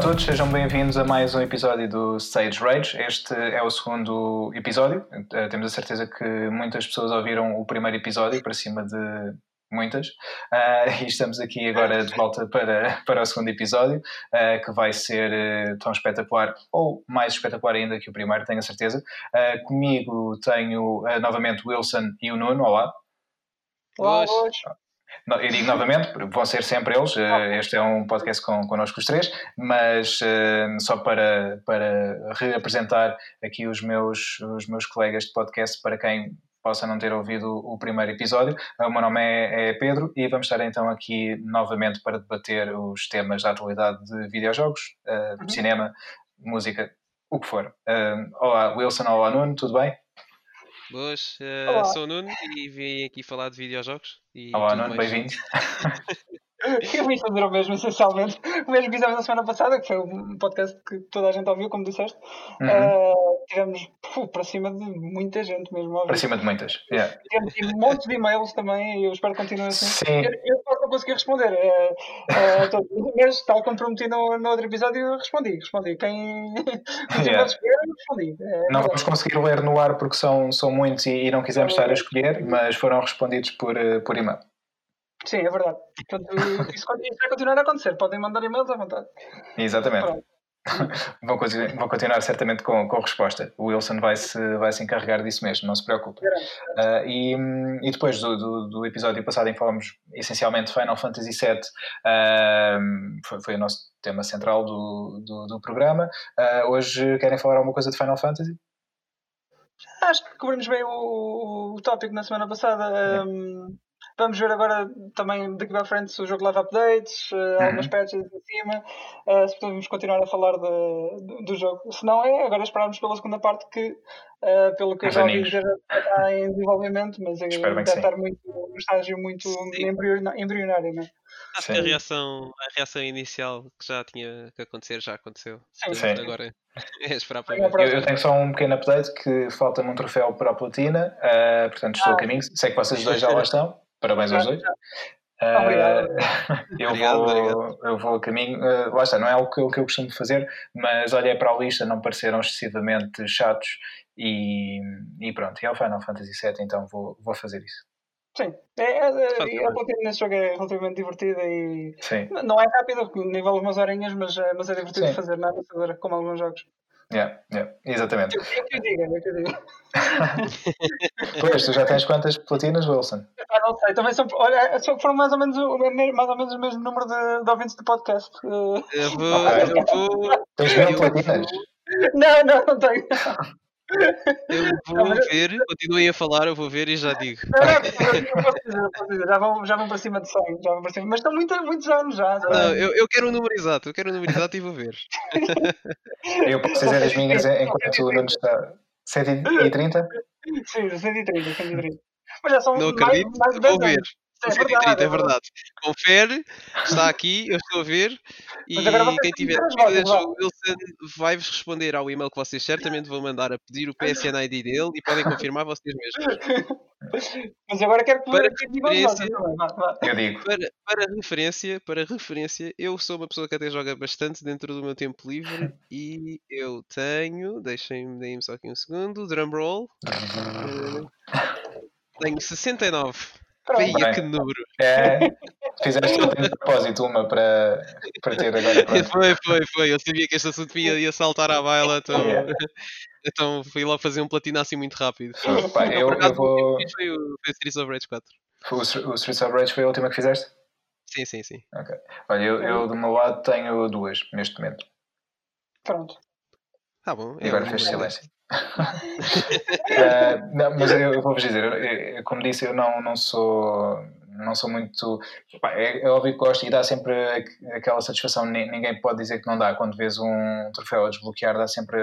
Olá a todos, sejam bem-vindos a mais um episódio do Stage Rage. Este é o segundo episódio. Uh, temos a certeza que muitas pessoas ouviram o primeiro episódio, para cima de muitas, uh, e estamos aqui agora de volta para, para o segundo episódio, uh, que vai ser uh, tão espetacular, ou mais espetacular ainda que o primeiro, tenho a certeza. comigo tenho novamente o Wilson e o Nuno, olá. Olá, eu digo novamente, vão ser sempre eles, este é um podcast com, connosco os três, mas só para, para reapresentar aqui os meus, os meus colegas de podcast, para quem possa não ter ouvido o primeiro episódio. O meu nome é, é, Pedro e vamos estar então aqui novamente para debater os temas da atualidade de videojogos, uh, uhum. cinema, música, o que for. Olá, Wilson, olá, Nuno, tudo bem? Boas, uh, sou o Nuno e vim aqui falar de videojogos. olá, Nuno, bem-vindo. Eu vim fazer o mesmo, essencialmente. O mesmo que fizemos na semana passada, que foi um podcast que toda a gente ouviu, como disseste. Uhum. Uh, tivemos para cima de muita gente mesmo. Para cima de muitas. Yeah. Tivemos montes de e-mails também e eu espero que continue assim. Sim. Eu, eu posso não conseguir responder. Uh, uh, todos, mas, tal como prometi no, no outro episódio, respondi. Respondi. Quem yeah. escolher, respondi. É, não vamos conseguir ler no ar porque são, são muitos e, e não quisemos estar a escolher, mas foram respondidos por, por e-mail. Sim, é verdade. Portanto, isso, vai continuar a acontecer. Podem mandar e-mails à vontade. Exatamente. vão, continuar, vão continuar certamente com, com a resposta. O Wilson vai se, vai se encarregar disso mesmo, não se preocupe. Uh, e, e depois do, do, do, episódio passado em que falamos essencialmente Final Fantasy VII, uh, ah, foi, foi o nosso tema central do, do, do programa. Uh, hoje querem falar alguma coisa de Final Fantasy? Acho que cobrimos bem o, o tópico na semana passada. Um, Vamos ver agora também daqui para frente se o jogo leva updates, uh, uhum. algumas patches em cima, uh, se podemos continuar a falar de, do, do jogo. Se não é, agora esperarmos pela segunda parte que, uh, pelo que eu já ouvi já está em desenvolvimento, mas deve estar muito, num estágio muito embrionário, não é? Acho que a reação, a reação inicial que já tinha que acontecer já aconteceu. Sim, sim. Agora é esperar para ver. Eu, eu, tenho só um pequeno update que falta-me um troféu para a platina, portanto estou ah. a caminho. Sei que vocês dois já lá estão. Parabéns aos dois. Obrigado. Uh, eu, obrigado, vou, obrigado. eu vou a caminho, uh, lá está, não é o que, o que eu costumo fazer, mas olhei para a lista, não pareceram excessivamente chatos e, e pronto, e é o Final Fantasy VII, então vou, vou fazer isso. Sim, é, é, é, a platina nesse jogo é relativamente divertida e Sim. não é rápido, nível umas horinhas, mas, é, mas é divertido Sim. de fazer, não é como alguns jogos. Yeah, yeah, exatamente. Eu, eu digo, eu digo. pois, tu já tens quantas platinas, Wilson? Ah, não sei, também são, olha, só foram mais ou menos o, mais ou menos o mesmo número de, de ouvintes do podcast. Eu vou. Okay. Eu vou tens mil platinas? Não, não, não tenho. Eu vou ver, continuem a falar, eu vou ver e já digo. Não, não, já, vão, já vão para cima de 100, já vão para cima, mas estão muito, muitos anos já. já. Não, eu, eu quero o um número exato, eu quero o um número exato e vou ver. eu posso dizer as minhas enquanto o Nuno está. 130? Sim, 130, 130. Mas já são não acredito, mais, mais vou ver. Anos. É verdade, é verdade. Confere, está aqui, eu estou a ver. E quem tiver dúvidas, o Wilson vai-vos responder ao e-mail que vocês certamente vão mandar a pedir o PSN ID dele e podem confirmar vocês mesmos. Mas agora quero que para referência, eu digo. Para, para, referência, para referência, eu sou uma pessoa que até joga bastante dentro do meu tempo livre e eu tenho, deixem-me deem só aqui um segundo, drumroll. uh, tenho 69. Veia que número. É, fizeste de propósito uma para, para ter agora. Pronto. Foi, foi, foi. Eu sabia que este assunto ia, ia saltar à baila, então, yeah. então fui lá fazer um platino assim muito rápido. Pá, eu, eu, vou... Foi o, foi o Streets of Rage 4. O, o Streets of Rage foi a última que fizeste? Sim, sim, sim. Ok. Olha, eu, eu do meu lado tenho duas neste momento. Pronto. Tá bom. E agora fez silêncio uh, não, mas eu, eu vou-vos dizer, eu, eu, como disse, eu não, não sou não sou muito. Pá, é, é, óbvio que gosto e dá sempre aquela satisfação. Ninguém pode dizer que não dá. Quando vês um troféu a desbloquear, dá sempre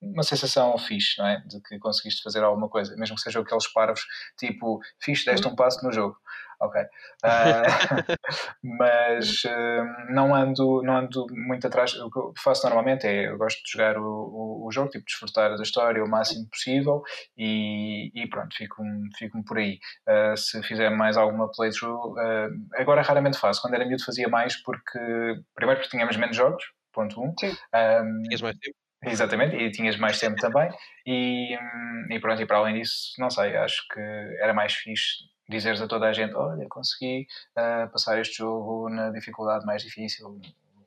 uma sensação fixe, não é? De que conseguiste fazer alguma coisa, mesmo que sejam aqueles parvos, tipo, fixe, deste um passo no jogo ok. Uh, mas uh, não, ando, não ando muito atrás. O que eu faço normalmente é eu gosto de jogar o, o, o jogo, tipo, desfrutar da história o máximo possível e, e pronto, fico, fico por aí. Uh, se fizer mais alguma playthrough, agora raramente faço. Quando era miúdo fazia mais porque, primeiro porque tínhamos menos jogos, 4.1. Um, tinhas mais tempo. Exatamente, e tinhas mais tempo também. E, hum, e pronto, e para além disso, não sei, acho que era mais fixe dizeres a toda a gente: olha, consegui uh, passar este jogo na dificuldade mais difícil,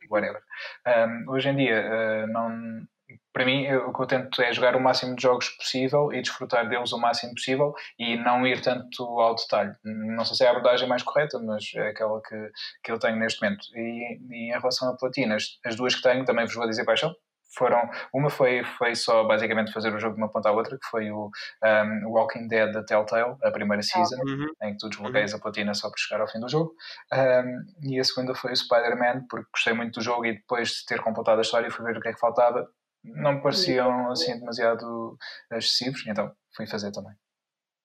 whatever. Um, hoje em dia, uh, não, para mim, eu, o que eu tento é jogar o máximo de jogos possível e desfrutar deles o máximo possível e não ir tanto ao detalhe. Não sei se é a abordagem mais correta, mas é aquela que, que eu tenho neste momento. E, e em relação a platinas, as duas que tenho, também vos vou dizer paixão. Foram, uma foi, foi só basicamente fazer o jogo de uma ponta à outra, que foi o um, Walking Dead da Telltale, a primeira season, uhum. em que tu desbloqueias uhum. a platina só para chegar ao fim do jogo. Um, e a segunda foi o Spider-Man, porque gostei muito do jogo e depois de ter completado a história fui ver o que é que faltava não me pareciam assim demasiado excessivos, então fui fazer também.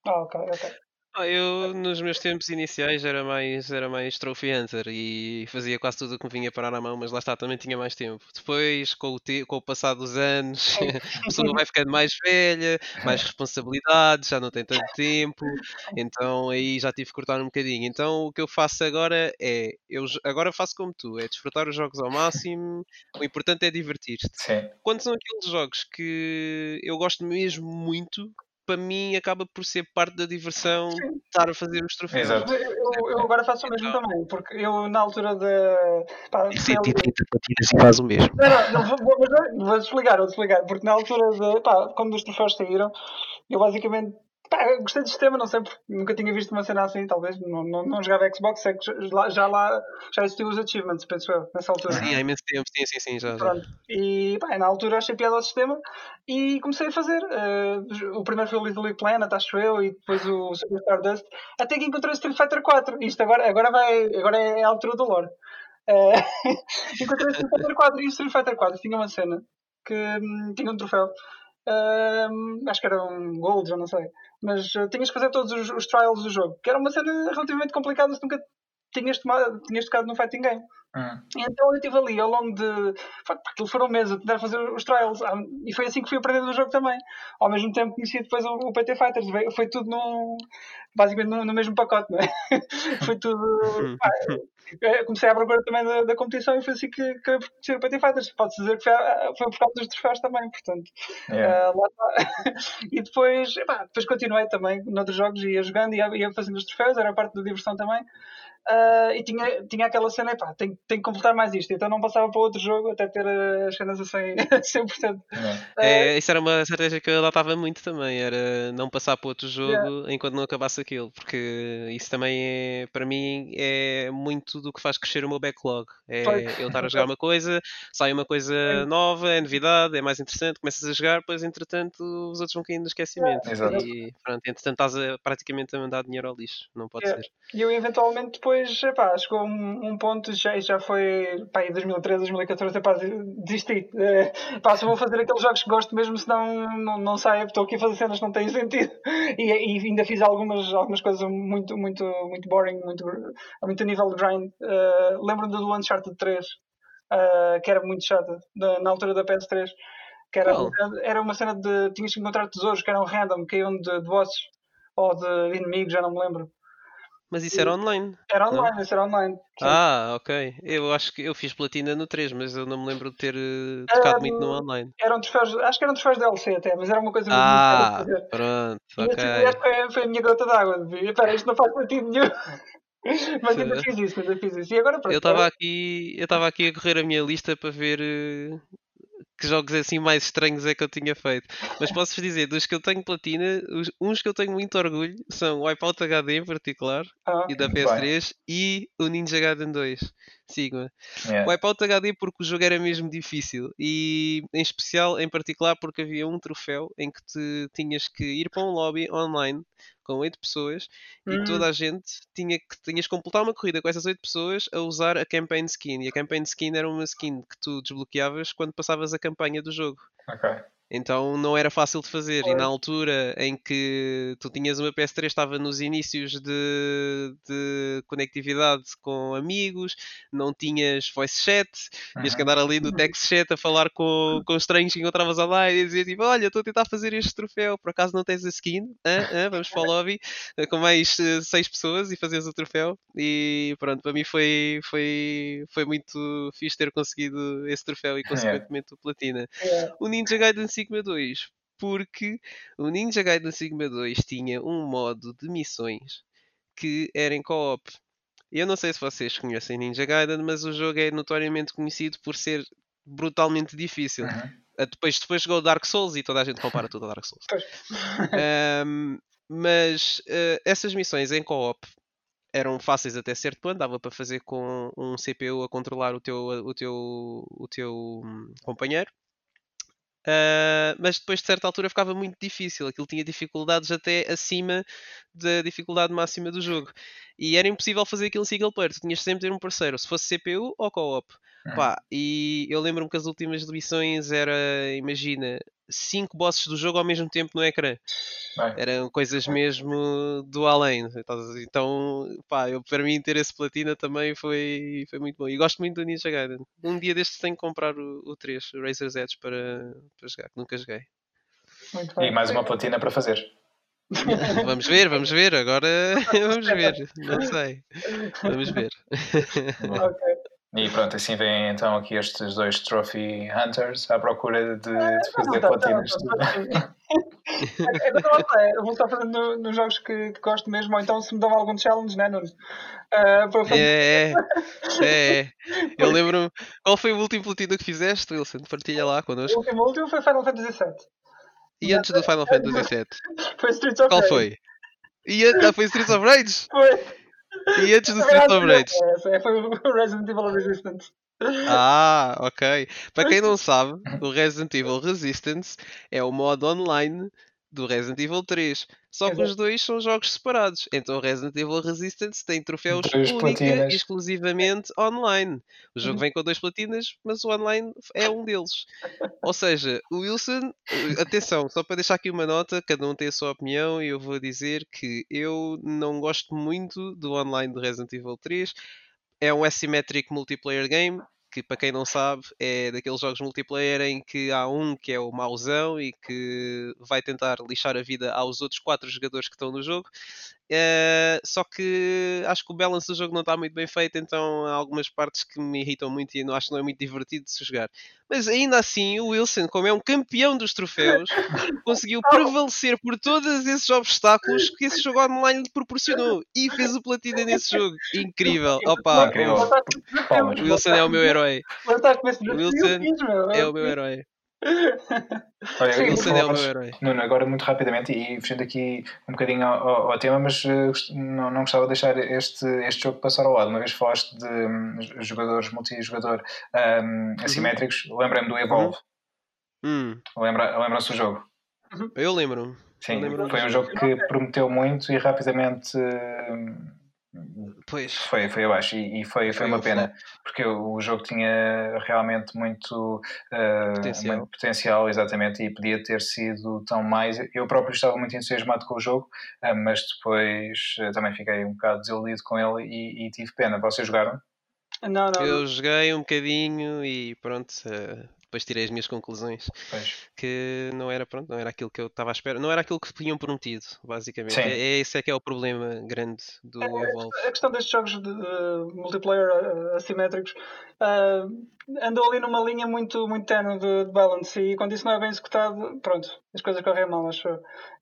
Ah, ok, ok. Ah, eu nos meus tempos iniciais era mais, era mais trophy hunter e fazia quase tudo o que me vinha parar na mão, mas lá está, também tinha mais tempo. Depois, com o, te com o passar dos anos, a pessoa vai ficando mais velha, mais responsabilidades, já não tem tanto tempo, então aí já tive que cortar um bocadinho. Então o que eu faço agora é, eu agora faço como tu, é desfrutar os jogos ao máximo, o importante é divertir-te. Quando são aqueles jogos que eu gosto mesmo muito, para mim acaba por ser parte da diversão Sim. estar a fazer os troféus. Exato. Eu, eu, agora faço o mesmo então. também, porque eu na altura da. Pá, e 130 partidas e faz o mesmo. Não, não, não vou, vou, vou, explicar, vou explicar, porque na altura de. Pá, quando os troféus saíram, eu basicamente Pá, gostei do sistema, não sei, porque nunca tinha visto uma cena assim, talvez. Não, não, não jogava Xbox, que já, já lá já existiam os achievements, penso eu, nessa altura. Sim, há imenso tempo, sim, sim, sim, já. Pronto. E pá, na altura achei piada ao sistema e comecei a fazer. Uh, o primeiro foi o Little League Planet, acho eu, e depois o Super Stardust, até que encontrei o Street Fighter 4. Isto agora, agora, vai, agora é a altura do lore. Uh, encontrei o Street Fighter 4 e o Street Fighter 4 tinha uma cena que hum, tinha um troféu. Uh, acho que era um Gold, já não sei mas uh, tinhas que fazer todos os, os, trials do jogo, que era uma cena relativamente complicada se nunca tinhas, tomado, tinhas tocado no fighting game. Hum. Então eu estive ali ao longo de. Aquilo foram meses a tentar fazer os trials ah, e foi assim que fui aprendendo o jogo também. Ao mesmo tempo conheci depois o, o PT Fighters, foi tudo num, basicamente no, no mesmo pacote, não é? foi tudo. Pá, comecei a procurar também da, da, competição e foi assim que acabei por conhecer o PT Fighters. Pode-se dizer que foi, foi por causa dos troféus também, portanto. Yeah. Uh, e depois, pá, depois continuei também noutros jogos, ia jogando, ia, ia fazendo os troféus, era parte da diversão também. Uh, e tinha, tinha aquela cena, pá, tenho, tenho que completar mais isto, então não passava para outro jogo até ter as cenas a 100%. 100%. É, isso era uma estratégia que eu adotava muito também, era não passar para outro jogo yeah. enquanto não acabasse aquilo, porque isso também é, para mim, é muito do que faz crescer o meu backlog. É eu estar a jogar uma coisa, sai uma coisa nova, é novidade, é mais interessante, começas a jogar, depois entretanto os outros vão caindo no esquecimento. Yeah. E pronto, entretanto estás a, praticamente a mandar dinheiro ao lixo, não pode yeah. ser. E eu eventualmente depois depois, epá, chegou um, um ponto, já, já foi pá, em 2013, 2014, epá, desisti. É, pá, vou fazer aqueles jogos que gosto mesmo, senão não, não saio, estou aqui a fazer cenas que não têm sentido. E, e ainda fiz algumas, algumas coisas muito, muito, muito boring, muito, a muito nível de grind. Uh, Lembro-me do Uncharted 3, uh, eh, que era muito chato, na, na altura da PS3. Que era, oh. era uma cena de. Tinhas que encontrar tesouros que eram random, caíam de, de bosses ou de inimigos, já não me lembro. Mas isso era online. Era online, não? isso era online. Sim. Ah, ok. Eu acho que eu fiz platina no 3, mas eu não me lembro de ter uh, tocado um, muito no online. Eram troféus, acho que eram troféus DLC até, mas era uma coisa ah, muito Ah, pronto, e ok. Acho que foi, foi a minha gota d'água. Espera, isto não faz sentido nenhum. mas ainda fiz isso, ainda fiz isso. E agora pronto. Eu estava aqui, eu estava aqui a correr a minha lista para ver uh, que jogos assim mais estranhos é que eu tinha feito. Mas posso-vos dizer, dos que eu tenho platina, os, uns que eu tenho muito orgulho são o Wipeout HD em particular, ah, e da PS3, bem. e o Ninja Gaiden 2. Sigma. Yeah. O Wipeout HD porque o jogo era mesmo difícil e em especial, em particular, porque havia um troféu em que te tinhas que ir para um lobby online com 8 pessoas hum. e toda a gente tinha que tinhas que completar uma corrida com essas 8 pessoas a usar a campaign skin. E a campaign skin era uma skin que tu desbloqueavas quando passavas a campanha do jogo. Ok. Então não era fácil de fazer. E na altura em que tu tinhas uma PS3, estava nos inícios de, de conectividade com amigos, não tinhas voice chat, tinhas que andar ali no text chat a falar com, com estranhos que encontravas online e dizer tipo: Olha, estou a tentar fazer este troféu, por acaso não tens a skin? Ah, ah, vamos para o lobby eh, com mais uh, seis pessoas e fazes o troféu. E pronto, para mim foi, foi, foi muito fixe ter conseguido esse troféu e consequentemente o platina. O Ninja Gaiden Sigma 2 porque o Ninja Gaiden Sigma 2 tinha um modo de missões que era em co-op. Eu não sei se vocês conhecem Ninja Gaiden, mas o jogo é notoriamente conhecido por ser brutalmente difícil. Uhum. Depois, depois chegou Dark Souls e toda a gente compara tudo a Dark Souls. um, mas uh, essas missões em co-op eram fáceis até certo ponto, dava para fazer com um CPU a controlar o teu, o teu, o teu hum, companheiro. Uh, mas depois de certa altura ficava muito difícil. Aquilo tinha dificuldades até acima da dificuldade máxima do jogo. E era impossível fazer aquilo em single player. Tu tinhas sempre ter um parceiro, se fosse CPU ou co-op. Uhum. Pá, e eu lembro-me que as últimas missões era, imagina, cinco bosses do jogo ao mesmo tempo no ecrã. Bem. Eram coisas mesmo do além. Então, pá, eu, para mim ter esse platina também foi, foi muito bom. E gosto muito do Ninja Gaiden. Um dia destes tenho que comprar o, o 3, o Razor's Edge, para, para jogar, que nunca joguei. E mais uma platina para fazer. vamos ver, vamos ver. Agora vamos ver. Não sei. Vamos ver. ok. E pronto, assim vêm então aqui estes dois Trophy Hunters à procura de, é, de fazer platinas. Eu vou estar fazendo nos jogos que, que, gosto mesmo, ou então se me dão algum challenge, né, Nuno? Uh, fazer... é, é, é. Eu lembro. Qual foi o último platino que fizeste, Wilson? Partilha lá connosco. O último, o último foi Final Fantasy VII. E antes do Final Fantasy VII? Foi Streets of Qual Rage. foi? E antes, ah, foi Streets of Rage? Foi. E antes do Street of Rage? É, foi o Resident Evil Resistance. Ah, ok. Para quem não sabe, o Resident Evil Resistance é o modo online do Resident Evil 3. Só que os dois são jogos separados. Então Resident Evil Resistance tem troféus única e exclusivamente online. O jogo uhum. vem com dois platinas, mas o online é um deles. Ou seja, o Wilson, atenção, só para deixar aqui uma nota, cada um tem a sua opinião e eu vou dizer que eu não gosto muito do online do Resident Evil 3. É um asymmetric multiplayer game, que para quem não sabe é daqueles jogos multiplayer em que há um que é o mauzão e que vai tentar lixar a vida aos outros quatro jogadores que estão no jogo Uh, só que acho que o balance do jogo não está muito bem feito, então há algumas partes que me irritam muito e não acho que não é muito divertido de se jogar. Mas ainda assim, o Wilson, como é um campeão dos troféus, conseguiu prevalecer por todos esses obstáculos que esse jogo online lhe proporcionou e fez o platina nesse jogo. Incrível! Opa! Wilson é o meu herói. O Wilson é o meu herói. Olha, Sim, eu o meu herói. Nuno, agora muito rapidamente e fugindo aqui um bocadinho ao, ao tema, mas uh, não, não gostava de deixar este, este jogo passar ao lado. Uma vez falaste de um, jogadores multijogador um, uhum. assimétricos, uhum. lembrei-me do Evolve. Uhum. Lembra, lembra-se do jogo? Uhum. Eu lembro. Sim, lembro foi um jogo que prometeu muito e rapidamente. Uh, Pois. Foi, foi abaixo e, e foi, foi, uma pena, porque o, jogo tinha realmente muito, uh, potencial. muito potencial, exatamente, e podia ter sido tão mais. Eu próprio estava muito entusiasmado com o jogo, uh, mas depois uh, também fiquei um bocado desiludido com ele e, e tive pena. Vocês jogaram? Não, não. Eu joguei um bocadinho e pronto, depois tirei as minhas conclusões pois. que não era pronto, não era aquilo que eu estava à espera, não era aquilo que tinham prometido, basicamente. Sim. É, é esse é que é o problema grande do é, Evolve. A questão destes jogos de, de multiplayer uh, assimétricos uh, andou ali numa linha muito, muito tenue de, de, balance e quando isso não é bem executado, pronto, as coisas correm mal, acho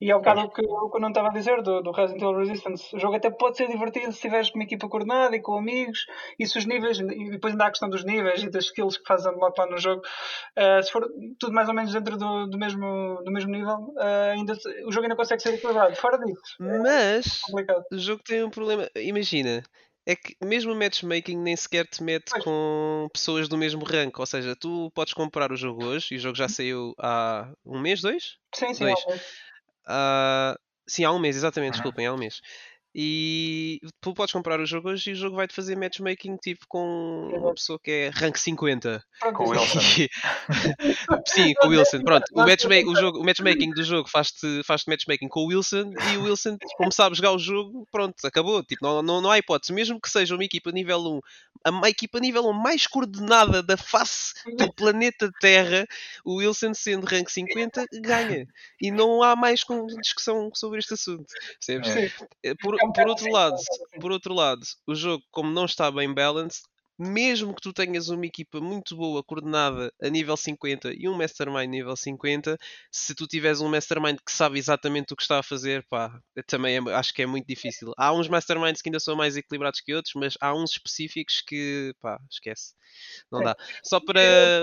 E é um bocado o que, o que eu não estava a dizer do, do Resident Evil Resistance. O jogo até pode ser divertido se tiveres uma equipa coordenada e com amigos, e se os níveis, e depois ainda há a questão dos níveis e das skills que fazem unlock lá no jogo. Uh, se for tudo mais ou menos dentro do, do, mesmo, do mesmo nível, uh, ainda, o jogo ainda consegue ser equilibrado. Fora disso, é mas é o jogo tem um problema. Imagina, é que mesmo o matchmaking nem sequer te mete pois. com pessoas do mesmo rank. Ou seja, tu podes comprar o jogo hoje e o jogo já saiu há um mês, dois? Sim, sim, dois. Há um mês. Uh, sim, há um mês, exatamente, uhum. desculpem, há um mês. E tu podes comprar o jogo hoje e o jogo vai-te fazer matchmaking tipo com uma pessoa que é rank 50. Com o Wilson. Sim, com o Wilson. Pronto, o, matchmaking, o, jogo, o matchmaking do jogo faz-te faz matchmaking com o Wilson e o Wilson, como sabe jogar o jogo, pronto, acabou. Tipo, não, não, não há hipótese. Mesmo que seja uma equipa nível 1, a equipa nível 1 mais coordenada da face do planeta Terra, o Wilson sendo rank 50 ganha. E não há mais discussão sobre este assunto. Percebes? É. Por, por outro lado, por outro lado, o jogo, como não está bem balanced, mesmo que tu tenhas uma equipa muito boa, coordenada a nível 50 e um mastermind nível 50, se tu tiveres um mastermind que sabe exatamente o que está a fazer, pá, também é, acho que é muito difícil. Há uns masterminds que ainda são mais equilibrados que outros, mas há uns específicos que, pá, esquece. Não dá. Só para,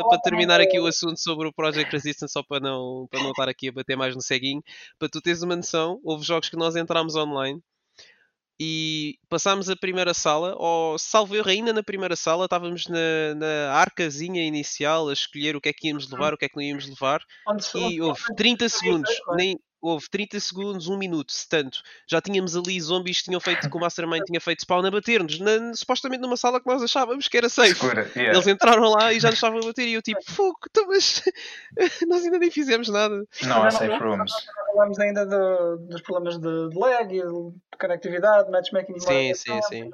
para terminar aqui o assunto sobre o Project Resistance, só para não, para não estar aqui a bater mais no ceguinho, para tu teres uma noção, houve jogos que nós entramos online e passámos a primeira sala, ou salvo erro, ainda na primeira sala, estávamos na, na arcazinha inicial a escolher o que é que íamos levar, o que é que não íamos levar, e houve 30 segundos, nem, houve 30 segundos, 1 minuto, se tanto. Já tínhamos ali zombies que tinham feito, que o Mastermind tinha feito spawn a bater-nos, supostamente numa sala que nós achávamos que era safe. Segura, yeah. Eles entraram lá e já nos estavam a bater e eu tipo, fogo, então, mas nós ainda nem fizemos nada. Não há safe rooms. Falamos ainda do, dos problemas de, de lag e de conectividade, matchmaking. Sim, sim, sim.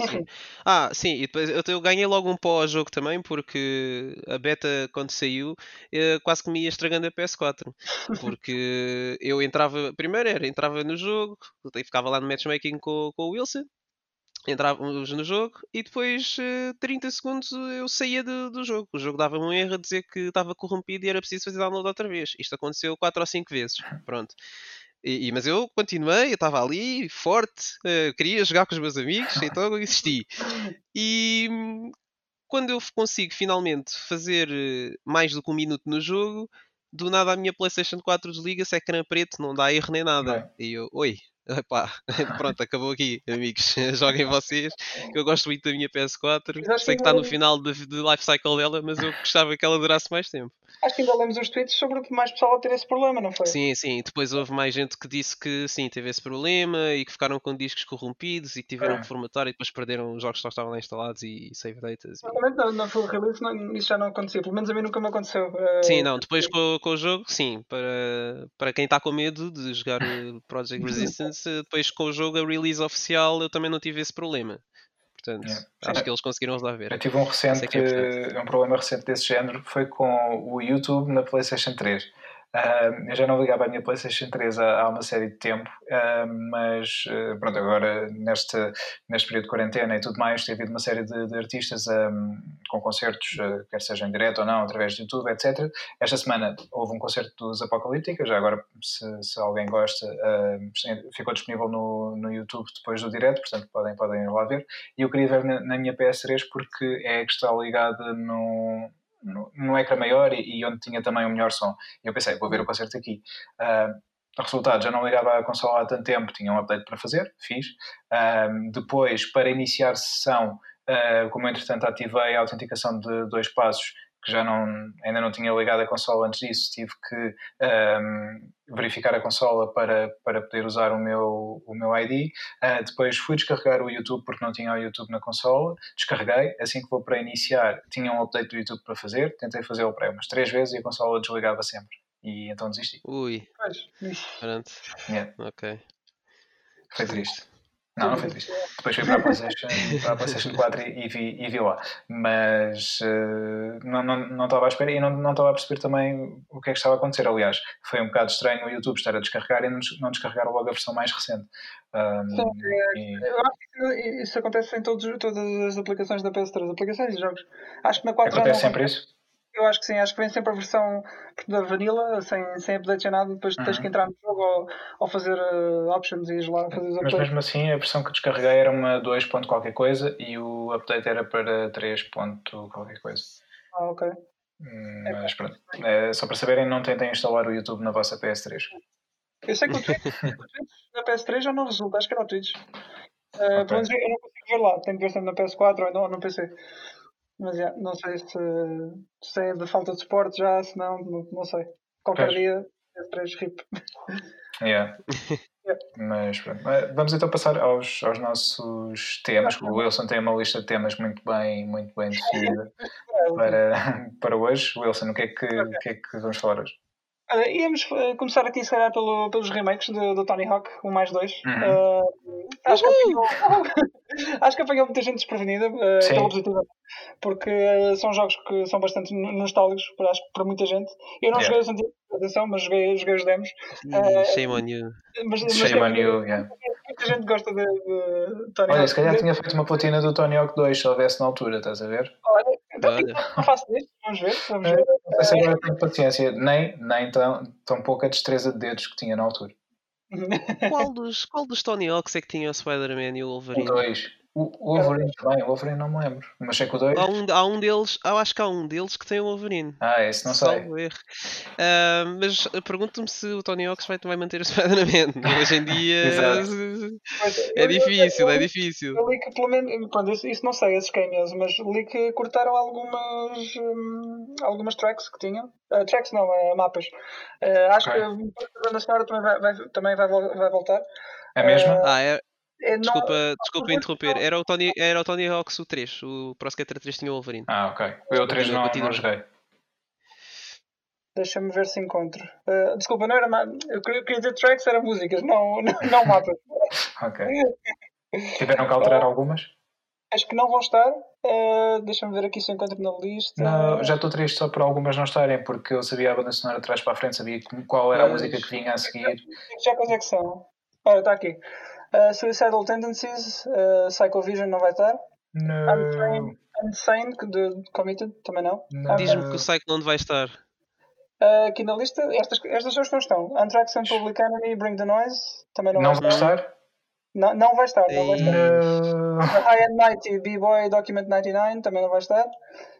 Enfim. Sim. Ah, sim, e depois eu, eu ganhei logo um pó ao jogo também, porque a beta, quando saiu, eh, quase que me ia estragando a PS4. Porque eu entrava, primeiro era, entrava no jogo, ficava lá no matchmaking com, com o Wilson, entrávamos no jogo e depois 30 eh, segundos eu saía do, do jogo. O jogo dava-me um erro a dizer que estava corrompido e era preciso fazer download outra vez. Isto aconteceu 4 ou 5 vezes. Pronto. E, e, mas eu continuei, eu estava ali, forte, uh, queria jogar com os meus amigos, então eu insisti. E quando eu consigo finalmente fazer eh, mais do que um minuto no jogo, do nada a minha PlayStation 4 desliga-se, ecrã preto, não dá erro nem nada. E eu, oi, Epá, pronto, acabou aqui, amigos. Joguem vocês. Eu gosto muito da minha PS4. Sei que está no final do life cycle dela, mas eu gostava que ela durasse mais tempo. Acho que ainda lemos os tweets sobre que mais pessoal a ter esse problema, não foi? Sim, sim. Depois houve mais gente que disse que sim, teve esse problema e que ficaram com discos corrompidos e que tiveram é. que formatar e depois perderam os jogos que estavam lá instalados e save datas. Exatamente, na, na full release não, isso já não acontecia. Pelo menos a mim nunca me aconteceu. Uh... Sim, não. Depois com, com, o jogo, sim. Para, para quem está com medo de jogar Project Resistance, depois com o jogo, a release oficial, eu também não tive esse problema. Portanto, yeah. acho que eles conseguiram lá ver. Eu tive um recente, é um problema recente desse género, foi com o YouTube na PlayStation 3. Eu já não ligava a minha PlayStation 3 há, uma série de tempo, mas uh, pronto, agora neste, neste período de quarentena e tudo mais, tem havido uma série de, de artistas com concertos, ah, quer seja em direto ou não, através do YouTube, etc. Esta semana houve um concerto dos Apocalíptica, já agora, se, se alguém gosta, ficou disponível no, no YouTube depois do direto, portanto podem, podem ir lá ver. E eu queria ver na, na minha PS3 porque é que está ligada no no, ecrã maior e, e, onde tinha também o melhor som. E eu pensei, vou ver o concerto aqui. Uh, resultado, já não ligava a consola há tanto tempo, tinha um update para fazer, fiz. Uh, depois, para iniciar sessão, uh, como entretanto ativei a autenticação de dois passos, que já não, ainda não tinha ligado a consola antes disso, tive que um, verificar a consola para, para poder usar o meu, o meu ID. Uh, ah, depois fui descarregar o YouTube porque não tinha o YouTube na consola, descarreguei, assim que vou para iniciar tinha um update do YouTube para fazer, tentei fazê-lo para umas três vezes e a consola desligava sempre. E então desisti. Ui. Pronto. Yeah. Ok. Foi triste. Não, não foi triste. Depois fui para a PlayStation, para a PlayStation 4 e, vi, e vi lá. Mas uh, não, não, não estava à espera e não, não estava a perceber também o que é que estava a acontecer. Aliás, foi um bocado estranho o YouTube estar a descarregar e não, não descarregar logo a versão mais recente. Um, Sim, e... eu acho que isso acontece em todos, todas as aplicações da PS3, aplicações e jogos. Acho que na 4 Acontece sempre isso? Eu acho que sim, acho que vem sempre a versão da vanilla, sem, sem update sem nada, depois uhum. tens que entrar no jogo ou, ou fazer uh, options e ir lá fazer os Mas mesmo assim, a versão que descarreguei era uma 2. qualquer coisa e o update era para 3. qualquer coisa. Ah, ok. Hum, mas pronto, é, só para saberem, não tentem instalar o YouTube na vossa PS3. Eu sei que o Twitch, na PS3 já não resulta, acho que era o Twitch. Uh, okay. eu não consigo ver lá, tenho que ver sempre na PS4 ou no PC. Mas yeah, não sei se, se é de falta de suporte já, se não, não, sei. Qualquer pois. dia, S3 RIP. Yeah. Mas pronto. Vamos então passar aos, aos nossos temas. O Wilson tem uma lista de temas muito bem, muito bem definida para, para hoje. Wilson, o que, é que, o que é que vamos falar hoje? Uh, íamos uh, começar aqui, se calhar, pelo, pelos remakes do, do Tony Hawk, o mais dois. Uhum. Uh, acho, que acho que apanhou muita gente desprevenida, uh, pela positiva, porque são jogos que são bastante nostálgicos, acho que para muita gente. Eu não yeah. joguei os antigos, atenção, mas joguei, joguei os demos. Shame on you. Mas, mas Shame on you, yeah. Muita gente gosta de, de Tony Olha, Hawk. se calhar tinha feito uma platina do Tony Hawk 2 se houvesse na altura, estás a ver? Olha, então, não faço isto, vamos ver. Vamos ver. Não sei se agora tenho paciência, nem, nem tão, tão pouca destreza de dedos que tinha na altura. qual, dos, qual dos Tony Hawks é que tinha o Spider-Man e o Wolverine? O. O, Wolverine também, o Wolverine não me lembro. Mas sei que o 2. Há um, há um deles, eu acho que há um deles que tem o Wolverine. Ah, esse não sei. Erro. Uh, mas pergunto-me se o Tony Hawks vai, vai manter o Spider-Man. Hoje em dia é difícil, é difícil. Eu li que pelo menos, pronto, isso, isso não sei, esses cameos, mas li que cortaram algumas, um, algumas tracks que tinham. Uh, tracks não, uh, mapas. Uh, acho okay. que a banda sonora também vai, vai, também vai, vai voltar. É mesmo? ah, é, é, desculpa, não, desculpa interromper. Era o, Tony, era o Tony Hawks o 3. O Pro Skater 3 tinha o Wolverine. Ah, ok. Eu o 3 não, não joguei. Deixa-me ver se encontro. Uh, desculpa, não era. Eu queria, queria dizer tracks, era músicas, não, não, não mapas. ok. Tiveram que alterar uh, algumas? Acho que não vão estar. Uh, Deixa-me ver aqui se encontro na lista. Não, já estou triste só por algumas não estarem, porque eu sabia a banda sonora atrás para a frente, sabia qual era a música que vinha a seguir. Já quais é que são? Olha, está aqui. Uh, Suicidal Tendencies, uh, Psychovision não vai estar. Não. Unsane, de Committed, também não. não. Diz-me que o Cyclone vai estar. Uh, aqui na lista, estas, estas são as que não estão. Anthrax and Public Enemy, Bring the Noise, também não, não vai estar. estar. Não, não vai estar, não vai estar. No. High and Mighty, B-Boy, Document 99, também não vai estar.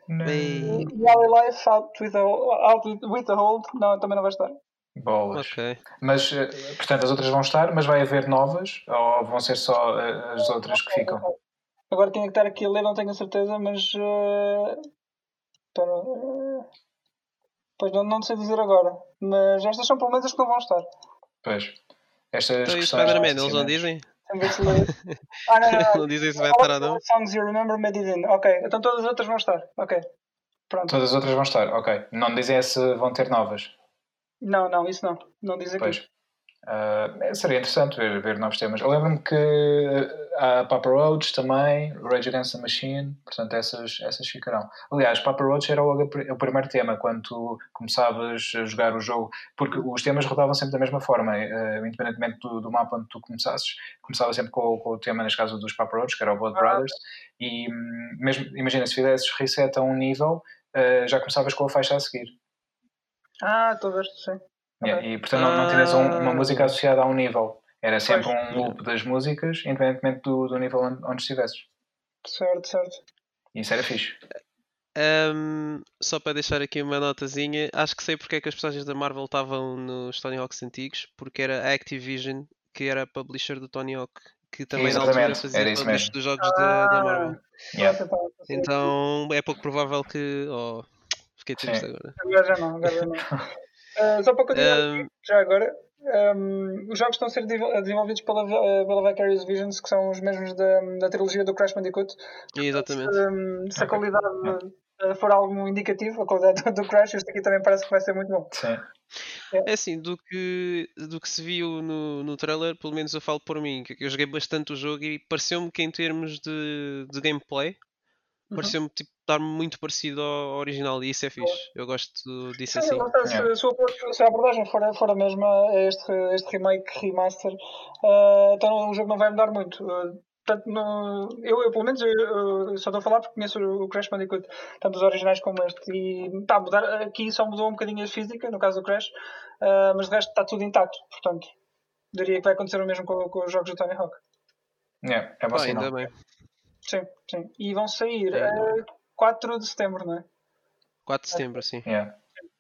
No. Yali Life, Out with, a, Out with a Hold, não, também não vai estar. Bolas. Okay. Mas, eh, portanto, as outras vão estar, mas vai haver novas ou vão ser só eh, as outras que ficam? Agora tinha que estar aqui a ler, não tenho a certeza, mas. Uh... Para... Pois não, não sei dizer agora. Mas estas são pelo menos as que não vão estar. Pois. Estas então, Spider-Man, eles não dizem? ah, não, não, não. não dizem se vai estar ou não. Songs You Remember Made It In. Ok, então todas as outras vão estar. Ok. Pronto. Todas as outras vão estar, ok. Não dizem se vão ter novas. Não, não, isso não. Não diz aqui. Pois. Uh, seria interessante ver, ver novos temas. Eu lembro-me que a Papa Roach também, Rage Against the Machine, portanto essas, essas ficarão. Aliás, Papa Roach era o, o primeiro tema quando tu começavas a jogar o jogo, porque os temas rodavam sempre da mesma forma, uh, independentemente do, do, mapa onde tu começasses. Começava sempre com, com, o tema, neste caso, dos Papa Roach, que era o Blood ah. Brothers, e hum, mesmo, imagina, se fizesses reset a um nível, uh, já começavas com a faixa a seguir. Ah, estou a ver, sim. Yeah, e portanto não, não tinhas um, uma música associada a um nível. Era sempre pois. um loop das músicas, independentemente do, do nível onde, onde estivesses. Certo, certo. Isso era fixe. Um, só para deixar aqui uma notazinha, acho que sei porque é que as personagens da Marvel estavam nos Tony Hawks antigos, porque era a Activision que era a publisher do Tony Hawk, que também Exatamente. na altura fazia era isso mesmo. dos jogos ah, da, da, Marvel. Yeah. Então é pouco provável que. Oh, fiquei triste Sim. agora. Agora já não, agora já não. Uh, só para continuar, um... já agora, um, os jogos estão a ser desenvolvidos pela, eh, pela Vicarious Visions, que são os mesmos da, da trilogia do Crash Bandicoot. Exatamente. Se, um, se a qualidade uh, for algo indicativo, a qualidade do Crash, este aqui também parece que vai ser muito bom. Sim. É. é assim, do que, do que se viu no, no trailer, pelo menos eu falo por mim, que eu joguei bastante o jogo e pareceu-me que em termos de, de gameplay, uhum. pareceu-me tipo, estar muito parecido ao original e isso é fixe. Eu gosto disso assim. Se, se, se, a abordagem for, for a mesma, este, este remake, remaster, uh, então o jogo não vai mudar muito. Uh, portanto, no, eu, eu, pelo menos, eu, eu só estou a falar porque conheço o Crash Bandicoot, tanto os originais como este. E tá, mudar, aqui só mudou um bocadinho a física, no caso do Crash, uh, mas de resto está tudo intacto. Portanto, diria que vai acontecer o mesmo com, com os jogos do Tony Hawk. Yeah, é bom ah, ainda bem. Sim, sim. E vão sair. É, 4 de setembro, não é? 4 de setembro, sim. Yeah.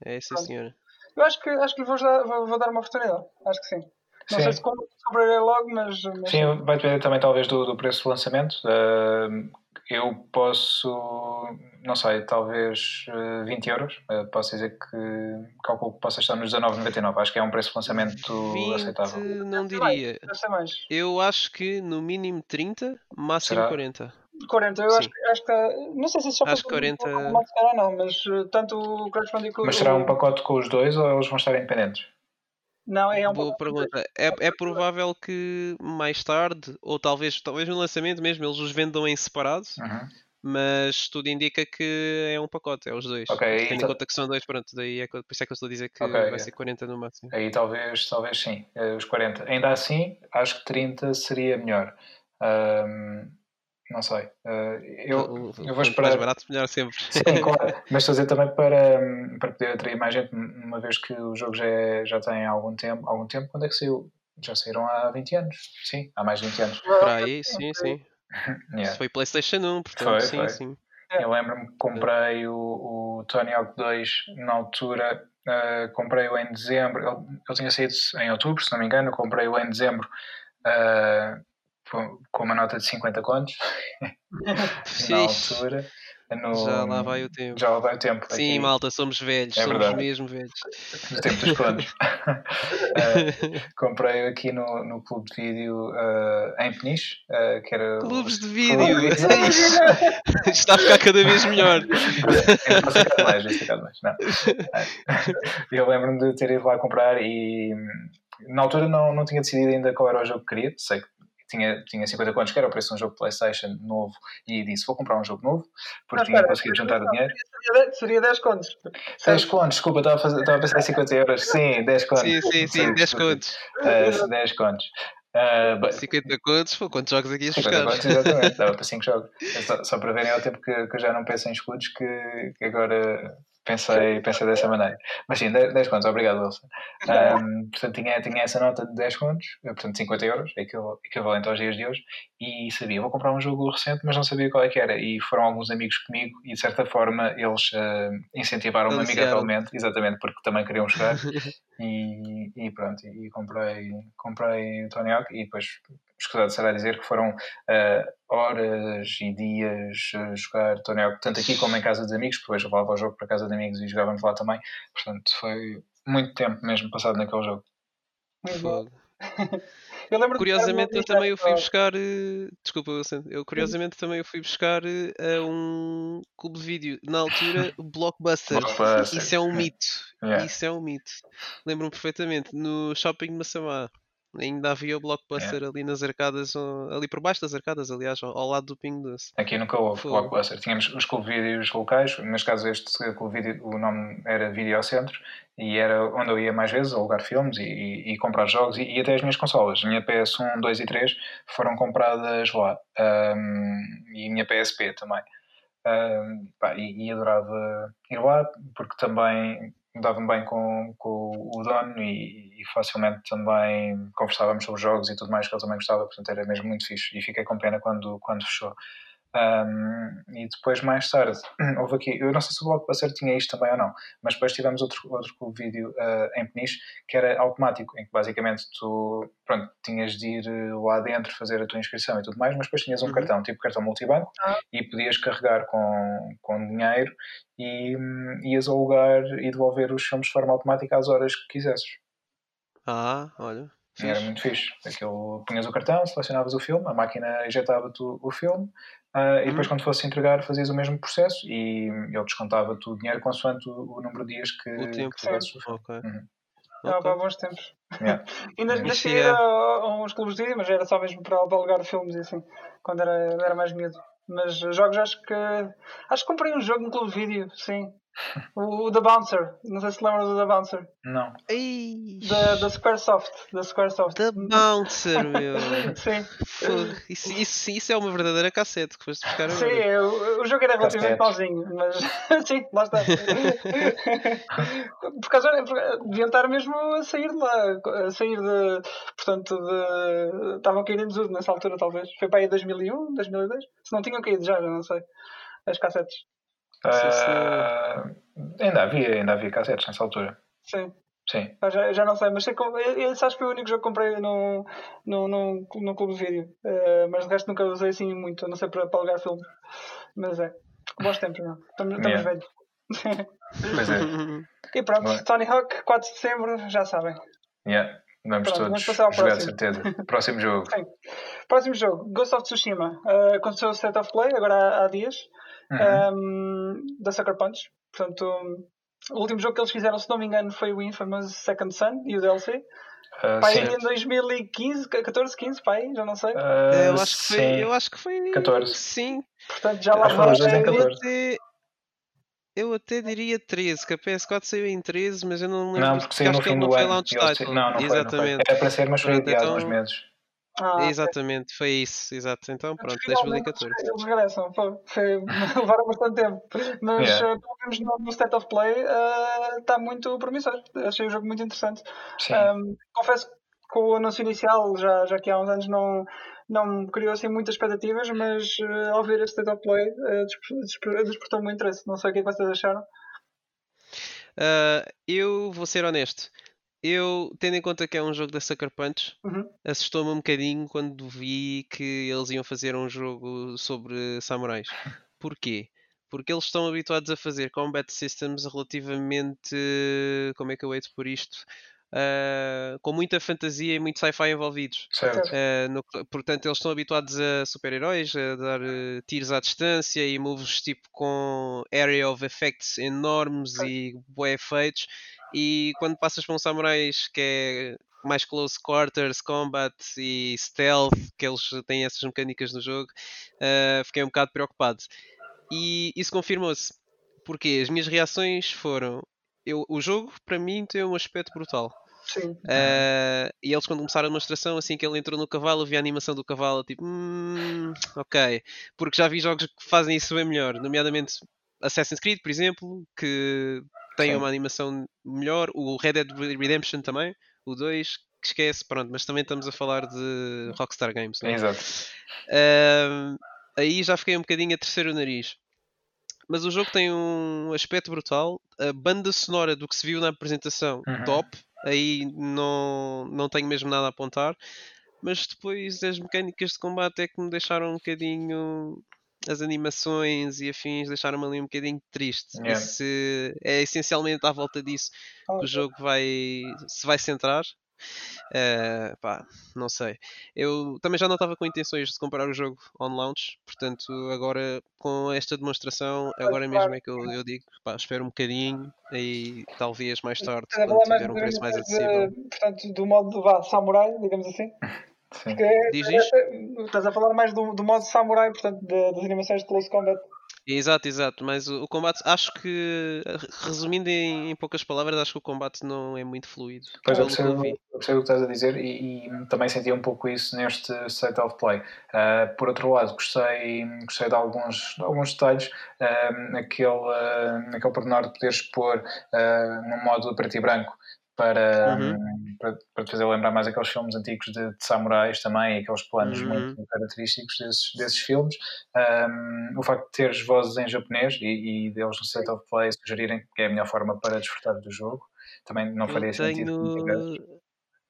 É isso, senhora. Eu acho que, acho que vou, dar, vou, vou dar uma oportunidade. Acho que sim. Não Sim. sei se comprarei logo, mas, mas... Sim, vai depender também talvez do, do preço do lançamento. Uh, eu posso, não sei, talvez 20 eh, euros. Uh, posso dizer que calculo que possa estar nos 19,99. Acho que é um preço de lançamento 20, aceitável. Não diria. Eu acho que no mínimo 30, máximo Será? 40. 40, eu acho, acho que não sei se é só acho 40 ou não, mas tanto o Crash Bandicoot. Mas será um pacote com os dois ou eles vão estar independentes? Não, é um Boa pergunta. É, é provável que mais tarde, ou talvez, talvez no lançamento mesmo, eles os vendam em separado. Uhum. Mas tudo indica que é um pacote, é os dois. Okay, Tendo em conta que são dois, pronto, daí é, por isso é que eu estou a dizer que okay, vai ser 40 no máximo. Aí talvez, talvez sim, eh, os 40. Ainda assim, acho que 30 seria melhor. Um, não sei. Uh, eu, o, eu vou esperar. mais barato, melhor sempre. Sim, claro. Mas fazer também para, para poder atrair mais gente, uma vez que o jogo já, é, já tem algum tempo. Algum tempo, quando é que saiu? Já saíram há 20 anos. Sim, há mais de 20 anos. Por aí, sim, sim. yeah. foi PlayStation 1, portanto, foi, sim, foi. sim. Eu lembro-me que comprei o, o Tony Hawk 2 na altura. Uh, comprei-o em dezembro. Ele, ele tinha saído em outubro, se não me engano. Comprei-o em dezembro. Uh, com uma nota de 50 contos na altura. No, já lá vai o tempo. Já lá vai o tempo. Sim, aqui. malta, somos velhos, é somos verdade. mesmo velhos. No tempo dos contos. uh, comprei aqui no, no clube de vídeo uh, em Peniche, uh, que era. Clubes de vídeo! Está a ficar cada vez melhor. Eu mais, mais. Não. Eu lembro-me de ter ido lá comprar e na altura não, não tinha decidido ainda qual era o jogo que queria, sei que tinha, tinha 50 contos, que era o preço de um jogo PlayStation novo, e disse: Vou comprar um jogo novo, porque ah, tinha conseguido juntar o dinheiro. Seria 10 contos. 10 contos, desculpa, estava a, fazer, estava a pensar em 50 euros. Sim, 10 contos. Sim, sim, sim, 10 contos. Uh, 10 contos. Uh, 50 contos, pô, quantos jogos aqui ias buscar? Contos, exatamente, dava para 5 jogos. É só, só, para verem ao tempo que, que eu já não penso em escudos, que, que agora pensei, pensei dessa maneira. Mas sim, 10 contos, obrigado, Wilson. Um, portanto, tinha, tinha essa nota de 10 contos, portanto, 50 euros, equivalente aos dias de hoje, e sabia, vou comprar um jogo recente, mas não sabia qual é que era. E foram alguns amigos comigo, e de certa forma eles uh, incentivaram-me amigavelmente, exatamente, porque também queriam jogar. e, e pronto, e comprei, comprei o Tony Hawk, e depois escusado será dizer que foram uh, horas e dias a jogar Tony Hawk, tanto aqui como em casa de amigos, depois levava o jogo para casa de amigos e jogávamos lá também. Portanto, foi muito tempo mesmo passado naquele jogo. Fogo. curiosamente eu também o fui buscar eh, desculpa eu curiosamente também eu fui buscar eh, a um clube de vídeo na altura Blockbuster. Blockbuster. isso é um mito yeah. isso é um mito lembro-me perfeitamente no shopping de Massamá Ainda havia o Blockbuster é. ali nas arcadas, ali por baixo das arcadas, aliás, ao, lado do Ping Doce. Aqui nunca houve Foi. Blockbuster. Tínhamos os clube vídeos locais, neste caso este clube vídeo, o nome era Videocentro, e era onde eu ia mais vezes alugar filmes e, e, e comprar jogos e, e, até as minhas consolas. A minha PS1, 2 e 3 foram compradas lá. Um, e a minha PSP também. Um, pá, e, e adorava ir lá porque também dava-me bem com, com o dono e, e, facilmente também conversávamos sobre jogos e tudo mais que ele também gostava, portanto era mesmo muito fixe e fiquei com pena quando, quando fechou. Um, e depois, mais tarde, houve aqui, eu não sei se o Blockbuster tinha isto também ou não, mas depois tivemos outro, outro vídeo uh, em Peniche que era automático, em que basicamente tu pronto, tinhas de ir eh, lá dentro fazer a tua inscrição e tudo mais, mas depois tinhas um uhum. cartão, tipo cartão multibanco, ah. e podias carregar com, com dinheiro e um, ias alugar e devolver os filmes de forma automática às horas que quisesses. Ah, olha. Era muito fixe. Aquilo, punhas o cartão, selecionavas o filme, a máquina injetava-te o filme, Uh, e depois, uhum. quando fosse entregar, fazias o mesmo processo e ele descontava-te o dinheiro consoante o, o, número de dias que, o tempo, que tivesses o filme. Uhum. Okay. Há bons tempos. Yeah. ainda ainda cheguei a, a uns clubes de vídeo, mas era só mesmo para, para alugar filmes e assim, quando era, era mais medo. Mas jogos acho que. Acho que comprei um jogo no clube de vídeo, sim. O, The Bouncer, não sei se lembras do The Bouncer. Não. Da, da Squaresoft. Da Squaresoft. The Bouncer, meu. Sim. Isso, isso, isso, é uma verdadeira cassete que foste buscar Sim, o, o jogo era relativamente pauzinho, mas sim, lá está. por causa, deviam estar mesmo a sair de lá, a sair de. Portanto, de. Estavam a cair em desuso nessa altura, talvez. Foi para aí 2001, 2002? Se não tinham caído já, já não sei. As cassetes. Uh, ainda havia, ainda havia cassetes nessa altura. Sim. Sim. Já, já não sei, mas sei que esse acho que foi o único jogo que comprei no, no, no, clube de vídeo. Uh, mas de resto nunca usei assim muito, a não ser para, para alugar filmes. Mas é. Bons tempos, não. Estamos, estamos yeah. velhos. Pois é. E pronto, Bom. Tony Hawk, 4 de setembro, já sabem. Yeah. Vamos Pronto, todos vamos jogar próximo. certeza. Próximo jogo. Sim. Próximo jogo, Ghost of Tsushima. Uh, aconteceu o State of Play, agora há, há dias, uhum. um, da Sucker Punch. Portanto, o último jogo que eles fizeram, se não me engano, foi o Infamous Second Son e o DLC. Uh, pai, em 2015, 14, 15, pai, já não sei. Uh, eu, acho que foi, eu acho que foi. 14. Sim. Portanto, já lá vai. Eu até diria 13, que a PS4 saiu em 13, mas eu não lembro. Não, porque saiu no fim do ano. Não, não Exatamente. Foi, não foi. Era para ser, mas foi adiado então... uns meses. Ah, Exatamente, foi isso, exato. Então pronto, 2014. Eles regressam, foi, foi, levaram bastante tempo. Mas yeah. uh, pelo menos no, no State of Play está uh, muito promissor. Achei o jogo muito interessante. Um, confesso que o anúncio inicial, já, já que há uns anos não, não me criou assim muitas expectativas, mas uh, ao ver este State of Play uh, despertou-me muito interesse. Não sei o que, é que vocês acharam. Uh, eu vou ser honesto. Eu, tendo em conta que é um jogo da Sucker Punch, uhum. assustou-me um bocadinho quando vi que eles iam fazer um jogo sobre samurais. Porquê? Porque eles estão habituados a fazer combat systems relativamente. Como é que eu hei por isto? Uh, com muita fantasia e muito sci-fi envolvidos. Uh, no, portanto, eles estão habituados a super-heróis, a dar uh, tiros à distância e moves tipo com area of effects enormes e bué efeitos. E quando passas para um samurai que é mais close quarters, combat e stealth, que eles têm essas mecânicas no jogo, fiquei um bocado preocupado. E isso confirmou-se. Porque as minhas reações foram: eu, o jogo, para mim, tem um aspecto brutal. Sim. Uh, e eles, quando começaram a demonstração, assim que ele entrou no cavalo, vi a animação do cavalo, tipo, hum, ok. Porque já vi jogos que fazem isso bem melhor, nomeadamente Assassin's Creed, por exemplo, que tem Sim. uma animação melhor. O Red Dead Redemption também, o 2, que esquece, pronto, mas também estamos a falar de Rockstar Games. É? Exato. Uh, aí já fiquei um bocadinho a terceiro nariz mas o jogo tem um aspecto brutal. A banda sonora do que se viu na apresentação, uhum. top. Aí não, não tenho mesmo nada a apontar. Mas depois as mecânicas de combate é que me deixaram um bocadinho. As animações e afins deixaram-me ali um bocadinho triste. Yeah. Se, é essencialmente à volta disso que o jogo vai, se vai centrar. Uh, pá, não sei. Eu também já não estava com intenções de comprar o jogo on launch, portanto, agora com esta demonstração, agora mesmo é que eu, eu digo, pá, espero um bocadinho e talvez mais tarde, quando tiver um preço mais acessível. De, portanto, do modo de vá, samurai, digamos assim. Sim. Porque, Diz isto? Estás a falar mais do, do modo samurai, portanto, de, das animações de Close Combat. Exato, exato, mas o, o, combate, acho que, resumindo em, em, poucas palavras, acho que o combate não é muito fluido. Pois eu percebo, eu percebo o que estás a dizer e, e, também senti um pouco isso neste State of Play. Uh, por outro lado, gostei, gostei de, alguns, de alguns detalhes, uh, aquele, uh, aquele pormenor de poderes pôr uh, num modo preto e branco para, uhum. para, para, te fazer lembrar mais aqueles filmes antigos de, de samurais também, aqueles planos uhum. muito característicos desses, desses filmes. Um, o facto de teres vozes em japonês e, e deles no set of play sugerirem que é a melhor forma para desfrutar do jogo, também não faria eu sentido. Tenho...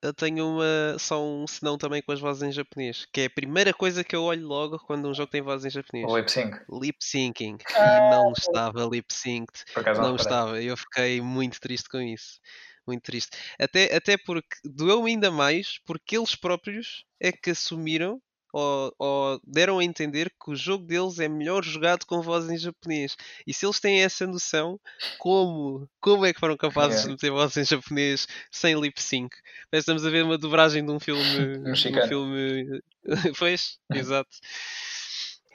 Eu tenho uma, só um senão também com as vozes em japonês, que é a primeira coisa que eu olho logo quando um jogo tem vozes em japonês. O lip sync. Lip syncing. Ah, e não estava lip synced. Não, não estava. Eu fiquei muito triste com isso muito triste. Até, até porque doeu-me ainda mais porque eles próprios é que assumiram ou, ou, deram a entender que o jogo deles é melhor jogado com voz em japonês. E se eles têm essa noção, como, como é que foram capazes yeah. de meter voz em japonês sem lip sync? Estamos a ver uma dobragem de um filme. um filme. pois, exato.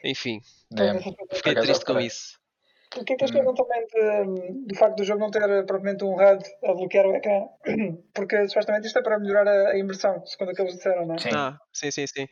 Enfim, é. fiquei triste com isso. O que é que eles pensam também de, do facto do jogo não ter propriamente um HUD a bloquear o ecrã? Porque supostamente isto é para melhorar a, a imersão, segundo o que eles disseram, não é? Sim. Ah, sim, sim, sim.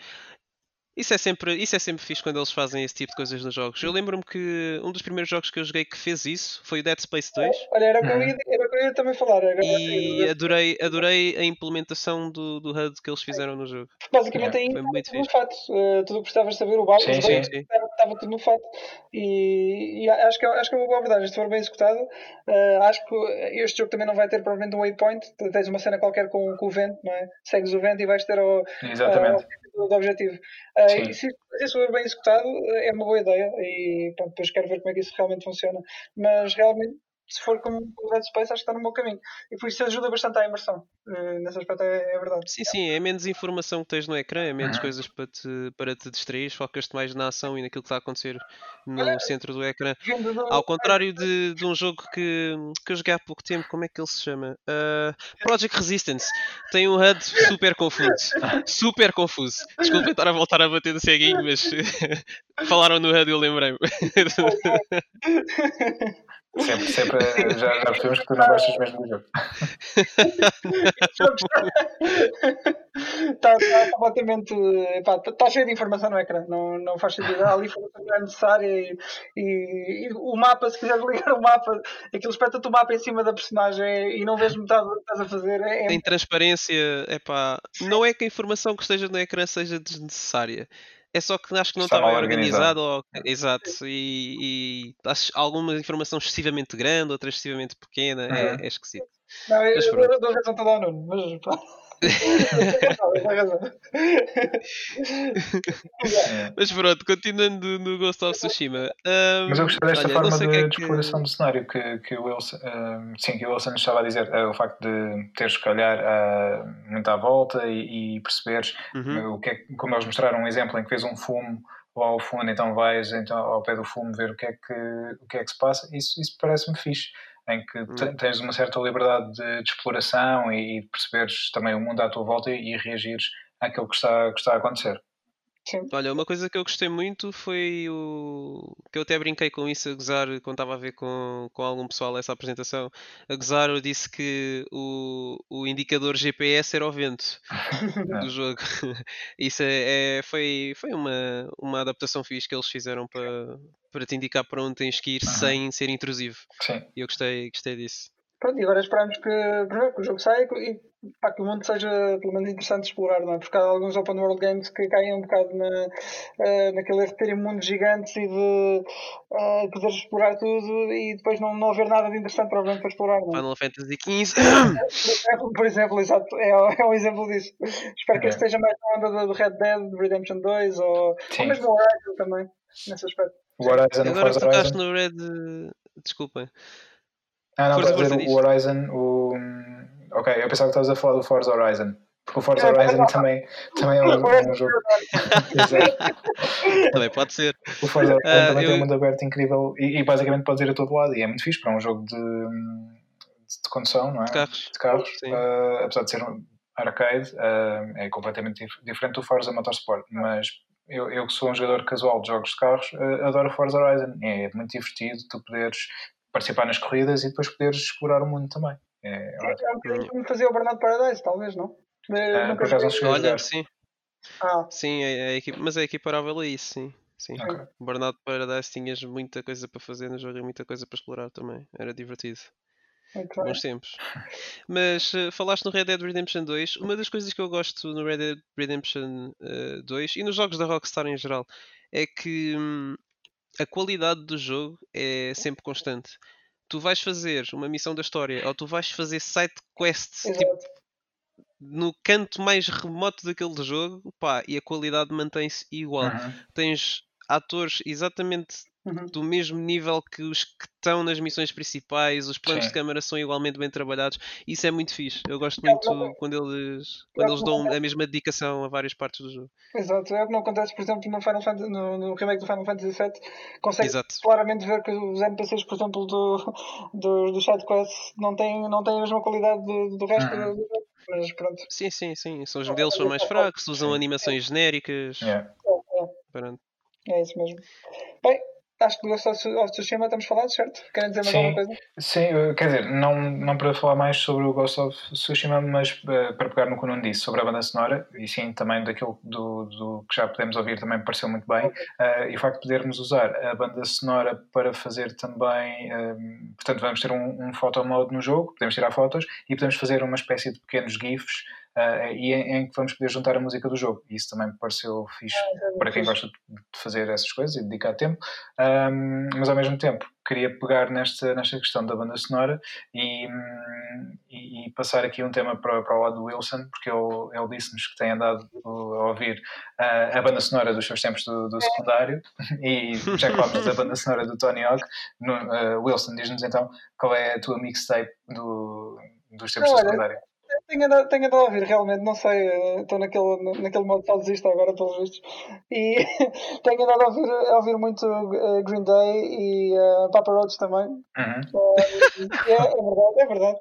Isso é, sempre, isso é sempre fixe quando eles fazem esse tipo de coisas nos jogos. Eu lembro-me que um dos primeiros jogos que eu joguei que fez isso foi o Dead Space 2. Olha, era o que eu ia, era que eu ia também falar. e adorei, adorei a implementação do, do HUD que eles fizeram no jogo. Basicamente, ainda foi muito fixe. fato. Uh, tudo o que gostavas de saber, o balde, estava tudo no fato. E, e, acho, que, é, acho que é uma boa abordagem. Se for bem executado, uh, acho que este jogo também não vai ter provavelmente um waypoint. Tens uma cena qualquer com, com o vento, não é? Segues o vento e vais ter o, Exatamente. Uh, do objetivo. Uh, e se, se isso for bem executado, é uma boa ideia. E pronto, depois quero ver como é que isso realmente funciona. Mas realmente se for como o Dead Space, acho que está no meu caminho. E por isso ajuda bastante à imersão. Uh, nesse aspecto é, é, verdade. Sim, sim, é menos informação que tens no ecrã, é menos uhum. coisas para te, para te distrair, focas-te mais na ação e naquilo que está a acontecer no Olha, centro do ecrã. Do... Ao contrário de, de um jogo que, que eu joguei há pouco tempo, como é que ele se chama? Uh, Project Resistance. Tem um HUD super confuso. Super confuso. Desculpa estar a voltar a bater no ceguinho, mas falaram no HUD e eu lembrei-me. Sempre, sempre já, já percebemos que tu não gostas mesmo do jogo. Está tá completamente. Está tá cheio de informação no ecrã, não, não faz sentido. Há ali informação que é necessária e, e, e, o mapa, se quiseres ligar o mapa, aquilo espeta-te o mapa em cima da personagem e não vês metade do que estás a fazer. É, é... Tem transparência, é pá. Não é que a informação que esteja no ecrã seja desnecessária é só que acho que não estava organizado. Ou... Exato. E, e alguma informação excessivamente grande, outra excessivamente pequena. Uhum. É, é esquisito. Não, eu, eu, eu dou razão toda ao Nuno, mas Mas pronto, continuando no Ghost of Tsushima. Um, Mas eu gostei desta olha, forma de, é que... exploração do cenário que, que, o Wilson, um, sim, que o Wilson estava a dizer, uh, o facto de teres, se calhar, uh, muito à volta e, e perceberes uhum. o que é, como eles mostraram um exemplo em que fez um fumo lá ao fundo, então vais então, ao pé do fumo ver o que é que, o que, é que se passa, isso, isso parece-me fixe em que hum. tens uma certa liberdade de, de exploração e, de perceberes também o mundo à tua volta e, e reagires àquilo que está, que está a acontecer. Sim. Olha, uma coisa que eu gostei muito foi o. que eu até brinquei com isso a gozar quando estava a ver com, com algum pessoal essa apresentação. A gozar, eu disse que o, o indicador GPS era o vento do jogo. Isso é, é, foi, foi uma, uma adaptação fixe que eles fizeram para, para te indicar para onde tens que ir uhum. sem ser intrusivo. Sim. E eu gostei, gostei disso. Pronto, e agora esperamos que, que o jogo saia e pá, que o mundo seja pelo menos interessante de explorar, não é? Porque há alguns open world games que caem um bocado na, uh, naquele de terem mundos gigantes e de uh, poder explorar tudo e depois não, não haver nada de interessante provavelmente para explorar. Não é? Final Fantasy XV por exemplo, exato, é, é um exemplo disso. Espero que este esteja mais na onda do Red Dead Redemption 2 ou, ou mesmo Horizon também, nesse aspecto. O Horizon Agora tocaste no Red. Desculpa. Ah, não, Forza, dizer o Horizon, o. Ok, eu pensava que estavas a falar do Forza Horizon. Porque o Forza Horizon também, também é um, um jogo. também pode ser. O Forza Horizon uh, também eu... tem um mundo aberto incrível e, e, basicamente pode ir a todo lado. E é muito fixe para um jogo de, de condução, não é? De carros. De carros. Uh, apesar de ser um arcade, uh, é completamente dif diferente do Forza Motorsport. Mas eu, eu que sou um jogador casual de jogos de carros, adoro Forza Horizon. É muito divertido tu poderes participar nas corridas e depois poderes explorar o mundo também. É, é, é fazia o Burnout Paradise, talvez, não? É, por acaso não Olha, sim. Ah. Sim, é, é, mas é equiparável a isso, sim. Sim. Okay. Burnout Paradise tinhas muita coisa para fazer no jogo e muita coisa para explorar também. Era divertido. Okay. Bons tempos. Mas uh, falaste no Red Dead Redemption 2. Uma das coisas que eu gosto no Red Dead Redemption uh, eh, 2 e nos jogos da Rockstar em geral é que hum, a qualidade do jogo é sempre constante. Tu vais fazer uma missão da história ou tu vais fazer side quests tipo, no canto mais remoto daquele jogo pá, e a qualidade mantém-se igual. Uhum. Tens atores exatamente uhum. do mesmo nível que os que estão nas missões principais, os planos Sim. de câmara são igualmente bem trabalhados. Isso é muito fixe. Eu gosto muito é, quando eles, quando é, eles dão a mesma dedicação a várias partes do jogo. Exato, é o que não acontece, por exemplo, no, Final Fantasy, no, no remake do Final Fantasy VII. Consegue Exato. claramente ver que os NPCs, por exemplo, do, do, do sidequests não têm, não têm a mesma qualidade do, do resto uhum. do jogo. Mas pronto. Sim, sim, sim. Os modelos são mais fracos, usam animações genéricas. Yeah. É, é isso mesmo. Bem, acho que do Ghost of Tsushima estamos falados, certo? Querem dizer mais sim, alguma coisa? Sim, quer dizer, não, não para falar mais sobre o Ghost of Tsushima, mas uh, para pegar no que o Nuno disse sobre a banda sonora, e sim, também daquilo do, do que já podemos ouvir também me pareceu muito bem, uh, e o facto de podermos usar a banda sonora para fazer também, uh, portanto vamos ter um, um photo mode no jogo, podemos tirar fotos, e podemos fazer uma espécie de pequenos GIFs uh, e em, em, que vamos poder juntar a música do jogo. Isso também me pareceu fixe. Ah, para quem gosta de fazer essas coisas e dedicar tempo, um, mas ao mesmo tempo queria pegar nesta, nesta questão da banda sonora e, e, e passar aqui um tema para, para o lado do Wilson, porque ele, ele disse-nos que tem andado a ouvir uh, a banda sonora dos seus tempos do, do secundário. E já que falamos da banda sonora do Tony Hawk, no, uh, Wilson, diz-nos então qual é a tua mixtape do, dos tempos do secundário. Tenho andado, tenho andado a ouvir, realmente, não sei, eh, estou naquele, naquele modo saudosista agora, pelos vistos, e tenho andado a ouvir, a ouvir muito uh, Green Day e uh, Papa Roach também. Uhum. Uh, é, é, verdade, é verdade,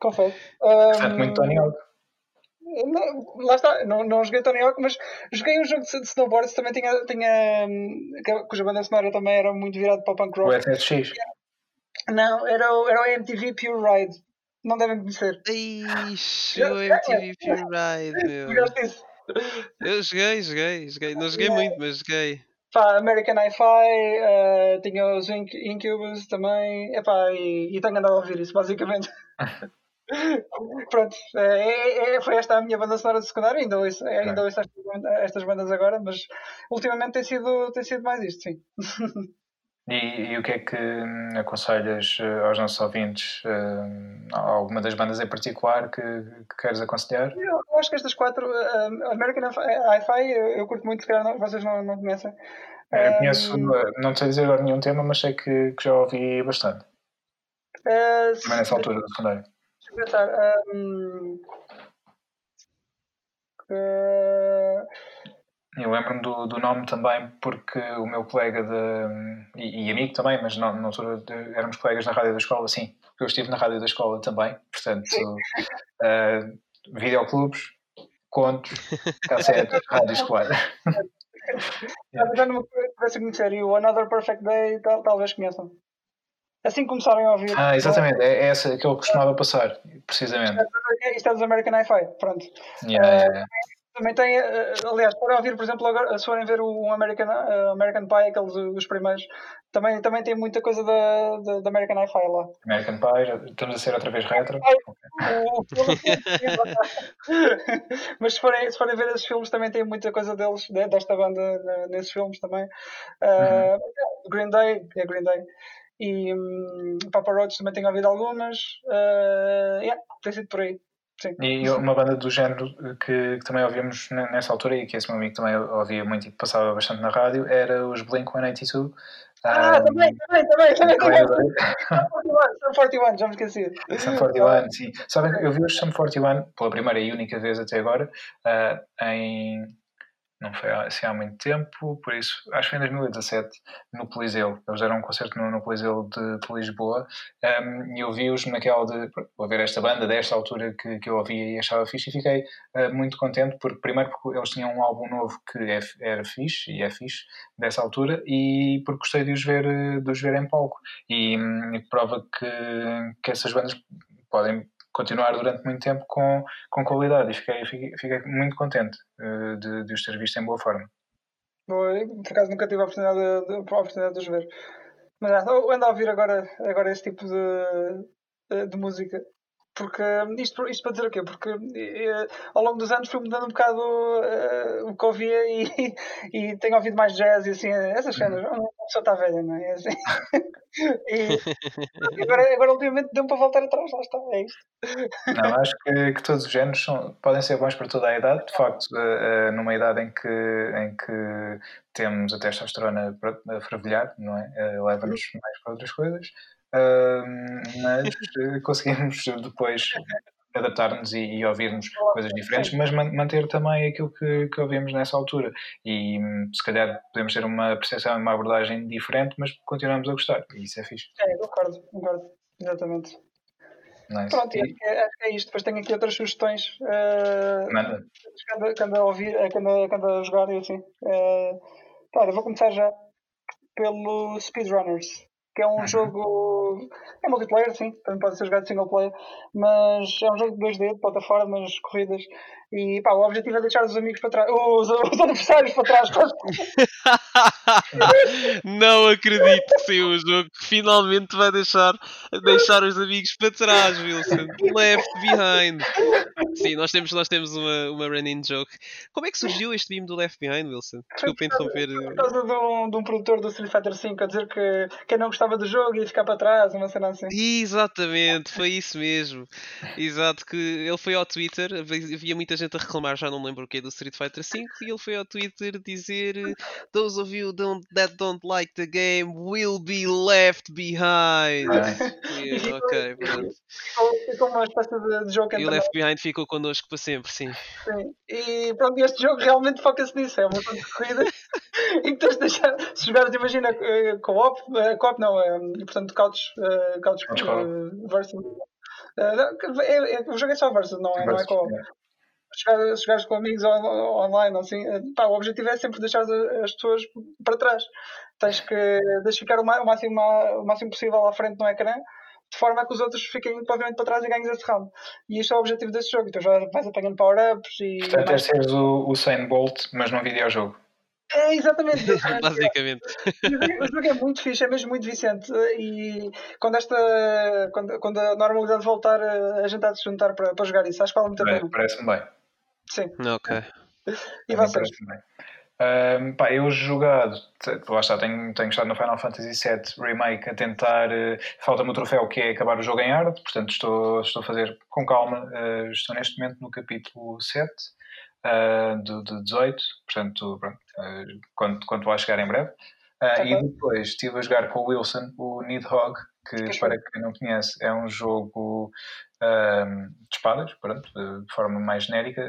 confesso. Um, muito Tony Hawk. Não, lá está, não, não joguei Tony Hawk, mas joguei um jogo de snowboard também tinha, tinha hum, cuja banda sonora também era muito virada para o punk rock. O FSX? Não, era o, era o MTV Pure Ride. Não devem conhecer. Ixi, o MTV Pure Ride, meu. Eu joguei, joguei, joguei. Não joguei muito, mas joguei. Pá, American Hi-Fi, uh, tinha os Incubus também, epá, e, e tenho andado a ouvir isso, basicamente. Pronto, é, é, é, foi esta a minha banda sonora de secundário, ainda ouço, ainda ouço estas, estas bandas agora, mas ultimamente tem sido, tem sido mais isto, sim. E, e, o que é que hum, aconselhas eh, aos nossos ouvintes? Uh, alguma das bandas em particular que, que queres aconselhar? Eu, eu, acho que estas quatro, uh, American Hi-Fi, eu, eu, curto muito, se calhar vocês não, não conhecem. Eu conheço, não sei dizer agora nenhum tema, mas sei que, que já ouvi bastante. Uh, Também nessa altura do secundário. Deixa eu pensar. Um, uh, eu lembro-me do, do nome também porque o meu colega de, e, e amigo também, mas na altura de, éramos colegas na rádio da escola, sim, porque eu estive na rádio da escola também, portanto, uh, videoclubes, contos, cassetes, rádio escolar. Conhecer e o Another Perfect Day tal, talvez conheçam. Assim começarem a ouvir. Ah, exatamente, é essa que eu costumava passar, precisamente. Isto é dos American Hi-Fi, pronto. Yeah, uh, yeah. Também tem, eh, aliás, para ouvir, por exemplo, agora, se forem ver o American, uh, American Pie, aqueles os primeiros, também, também tem muita coisa da, da, da American Hi-Fi lá. American Pie, estamos a ser outra vez retro. Mas se forem, se forem ver esses filmes, também tem muita coisa deles, desta banda, nesses filmes também. Uh, uhum. Green Day, é Green Day. E um, Papa Roach também tenho ouvido algumas. Uh, yeah, tem sido por aí. Sim. E uma banda do género que, que, também ouvimos nessa altura e que esse meu amigo também ouvia muito e passava bastante na rádio era os Blink 182. Ah, um, também, também, também, também, também. Sum 41, já me esqueci. Sum 41, sim. Sabem, eu vi os Sum 41 pela primeira e única vez até agora uh, em não foi assim há muito tempo, por isso acho que foi em 2017 no Coliseu. Eles deram um concerto no, no de, de Lisboa um, e eu vi-os naquela de vou ver esta banda desta altura que, que eu ouvia e achava fixe e fiquei uh, muito contente porque primeiro porque eles tinham um álbum novo que é, era fixe e é fixe dessa altura e porque gostei de os ver, de os ver em palco e, hum, e prova que, que essas bandas podem continuar durante muito tempo com, com qualidade e fiquei, fiquei, fiquei muito contente uh, de, de os ter visto em boa forma. Por acaso nunca tive a oportunidade de, a oportunidade de os ver. Mas ando a ouvir agora, agora esse tipo de, de música porque isto, isto para dizer o quê? Porque eh, ao longo dos anos fui mudando um bocado uh, o que ouvia e, e tenho ouvido mais jazz e assim, essas cenas. Uhum. A pessoa está velha, não é? Assim. e agora, agora ultimamente deu para voltar atrás, lá está, é isto. Não, acho que, que todos os géneros são, podem ser bons para toda a idade, de facto, numa idade em que, em que temos a testosterona a fervilhar, não é? Leva-nos mais para outras coisas mas eh, conseguimos depois adaptar-nos e, e ouvirmos coisas diferentes, mas manter também aquilo que, que ouvimos nessa altura. E hum, se calhar podemos ter uma percepção e uma abordagem diferente, mas continuamos a gostar. E isso é fixe. É, concordo, concordo. Exatamente. Nice. Pronto, e... acho, que é, acho que é isto. Depois tenho aqui outras sugestões. Uh, Manda. Quando, ando a ouvir, quando, quando a jogar e assim. Uh, vou começar já pelo Speedrunners que é um uhum. jogo. É multiplayer, sim, também pode ser jogado single player, mas é um jogo de 2D, de plataformas, corridas, e pá, o objetivo é deixar os amigos para trás, os, os adversários para trás. não acredito que seja um jogo que finalmente vai deixar, deixar os amigos para trás, Wilson. Left behind. Sim, nós temos, nós temos uma, uma running joke. Como é que surgiu este meme do Left Behind, Wilson? Desculpa interromper. Por causa de um, de um produtor do Street Fighter V a dizer que quem não gostava do jogo ia ficar para trás, uma cena assim. Exatamente, foi isso mesmo. Exato, que ele foi ao Twitter, havia muita gente a reclamar, já não me lembro o que do Street Fighter V, e ele foi ao Twitter dizer Those of you don't, that don't like the game will be left behind. Yeah, ok, pronto. Ficou uma espécie de jogo E o Left Behind ficou connosco para sempre, sim. Sim. E pronto, este jogo realmente foca-se nisso, é uma coisa de corrida e que tens de deixar, se jogares, imagina, eh, co-op, uh, não, é, portanto, couch, uh, couch uh, versus. Uh, é, é, o jogo é só versus, não é, não é co-op. Se jogares com amigos on, online, assim, pá, o objetivo é sempre deixar as, as pessoas para trás. Tens que deixar ficar o máximo, o máximo possível à frente no ecrã de forma a que os outros fiquem completamente para trás e ganhes esse round. E isto é o objetivo desse jogo. Então já vais apanhando power-ups e. Portanto, é seres o, o Bolt, mas num videojogo. É exatamente. Basicamente. O jogo é muito fixe, é mesmo muito viciante. E quando esta. Quando, quando a normalidade voltar, a gente há de se juntar para, para jogar isso. Acho que vale muito a pena. Parece-me bem. Sim. Ok. E vocês? Um, pá, eu jogado, lá está, tenho, tenho estado no Final Fantasy VII Remake a tentar. Uh, Falta-me o troféu que é acabar o jogo em hard, portanto estou, estou a fazer com calma. Uh, estou neste momento no capítulo 7 uh, do, do 18, portanto, pronto, uh, quando, quando vai chegar em breve. Uh, e depois estive a jogar com o Wilson o Nidhogg, que que para quem não conhece é um jogo de espadas, pronto, de forma mais genérica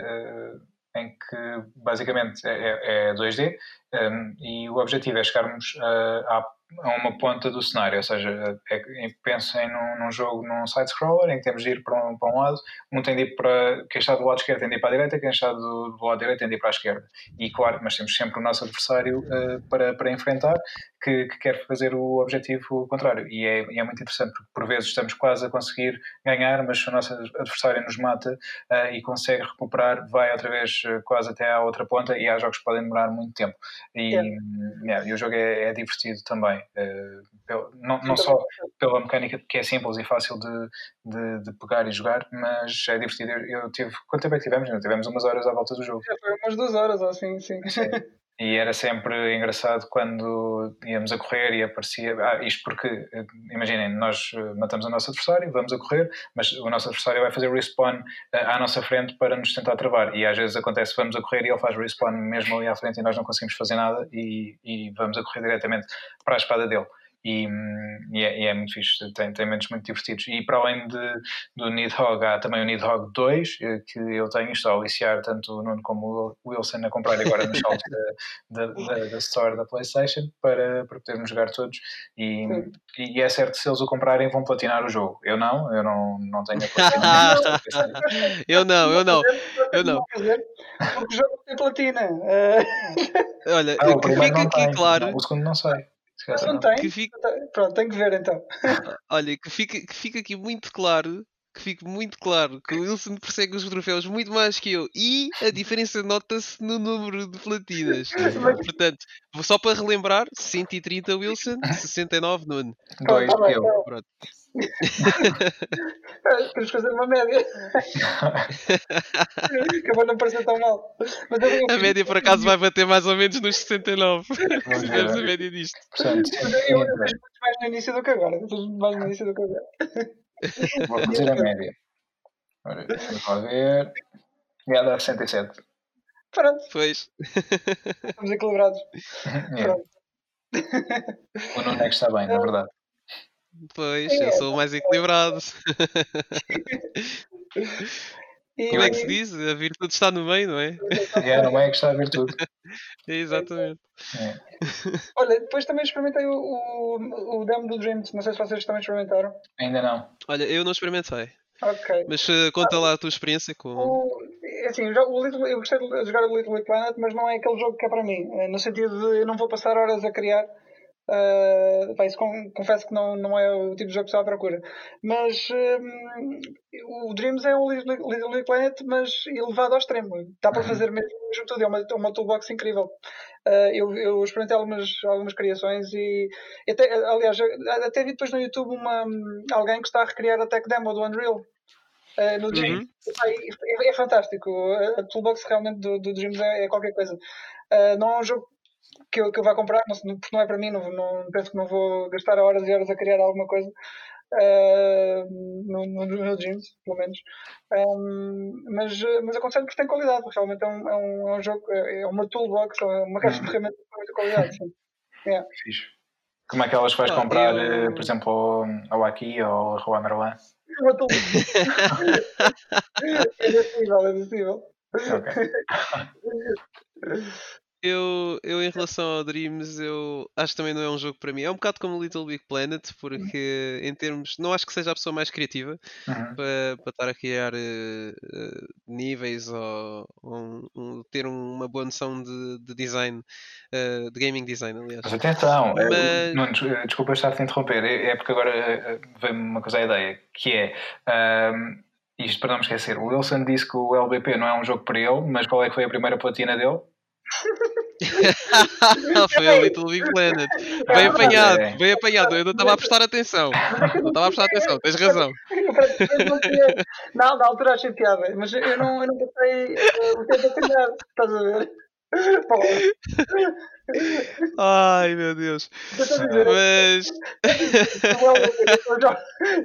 em que basicamente é, é 2D é um, e o objetivo é chegarmos uh, à a uma ponta do cenário, ou seja, é, é, pensem num, num, jogo, num side-scroller em que temos de ir para um, para um lado, um tem de ir para, quem está do lado esquerdo tem de ir para a direita, quem está do, do lado direito tem de ir para a esquerda. E claro, mas temos sempre o nosso adversário uh, para, para enfrentar, que, que, quer fazer o objetivo contrário. E é, e é, muito interessante, porque por vezes estamos quase a conseguir ganhar, mas se o nosso adversário nos mata uh, e consegue recuperar, vai outra vez uh, quase até à outra ponta, e há jogos que podem demorar muito tempo. E, yeah. Yeah, e o jogo é, é divertido também. Não, não só pela mecânica, que é simples e fácil de, de, de pegar e jogar, mas é divertido. Eu, tive. Quanto tempo é que tivemos? tivemos umas horas à volta do jogo. Já foi umas duas horas, assim, sim. sim. E era sempre engraçado quando íamos a correr e aparecia. Ah, isto porque, eh, imaginem, nós eh, matamos o nosso adversário, vamos a correr, mas o nosso adversário vai fazer respawn à nossa frente para nos tentar travar. E às vezes acontece, vamos a correr e ele faz respawn mesmo ali à frente e nós não conseguimos fazer nada e, e vamos a correr diretamente para a espada dele e, e, é, e, é, muito fixe, tem, tem momentos muito divertidos. E para além de, do Nidhogg, há também o Nidhogg 2, eh, que eu tenho, estou a aliciar tanto o Nuno como o Wilson a comprar agora nos saltos da, da, da, da, Store da PlayStation para, para podermos jogar todos. E, e é certo, se eles o comprarem, vão platinar o jogo. Eu não, eu não, não tenho a Eu não, eu não, eu não. Porque o jogo tem platina. Olha, ah, que fica aqui tem, claro. Não, o segundo não sei. Mas não tem? Que fica... Pronto, tenho que ver então. Olha, que fica, que fica aqui muito claro que fique muito claro que o Wilson persegue os troféus muito mais que eu e a diferença nota-se no número de platinas. Portanto, só para relembrar: 130 Wilson, 69 Nuno. Dois tá eu. Tá Pronto. Temos que fazer uma média. Acabou não parecer tão mal. a média por acaso vai bater mais ou menos nos 69. Se tivermos a média disto. Portanto, eu, eu, mais no início do que agora. Mais no início do que agora. Vou fazer a média. Ora, deixa ver. Já dá 67. Pronto. Pois. Estamos equilibrados. É. Pronto. O Nuno é que está bem, na verdade. Pois, é. eu sou o mais equilibrado. Como é que se diz? A virtude está no meio, não é? É, no meio é que está a virtude. É, exatamente. É. Olha, depois também experimentei o, o, o demo do Dreams. Não sei se vocês também experimentaram. Ainda não. Olha, eu não experimentei. Ok. Mas uh, conta lá a tua experiência com. O, é assim, o Little, eu gostei de jogar o Little Big Planet, mas não é aquele jogo que é para mim. Eh, no sentido de eu não vou passar horas a criar Uh, pá, isso com, confesso que não, não é o tipo de jogo que estou à procura. Mas um, o Dreams é um Little Big Planet, mas elevado ao extremo. Dá para uhum. fazer mesmo junto tudo. É uma, é uma toolbox incrível. Uh, eu, eu experimentei algumas, algumas criações e até, aliás, até vi depois no YouTube uma, alguém que está a recriar a tech demo do Unreal. Uh, no Dreams. Uhum. É, é, fantástico. A toolbox realmente do, do Dreams é, é qualquer coisa. Uh, não é um jogo que eu, que eu vá comprar, não, porque não é para mim, não, não, penso que não vou gastar horas e horas a criar alguma coisa uh, no, no, no Dreams, pelo menos. Um, mas, mas aconselho porque tem qualidade, realmente é um, é um, é um jogo, é, é uma toolbox, é uma caixa de ferramentas com muita qualidade. Sim. Yeah. Como é que elas vais ah, comprar, eu... Eh, por exemplo, ao Aqui ou ao Wonderland? Uma toolbox. é acessível, é acessível. Okay. Eu, eu, em relação ao Dreams, eu acho que também não é um jogo para mim. É um bocado como Little Big Planet, porque em termos. Não acho que seja a pessoa mais criativa uhum. para, para estar a criar uh, níveis ou, ou um, ter uma boa noção de, de design, uh, de gaming design, aliás. Mas atenção, Mas... É, não, desculpa estar a interromper, é, é porque agora vem-me uma coisa à ideia, que é. Um, isto para não me esquecer, o Wilson disse que o LBP não é um jogo para ele, mas qual é que foi a primeira platina dele? Foi o Little Big Planet. Bem apanhado, bem apanhado. Eu não estava a prestar atenção. Não estava a prestar atenção, tens razão. Não, na altura achei piada, mas eu não, eu não passei o tempo a apanhar, estás a ver? Ai meu Deus. Mas.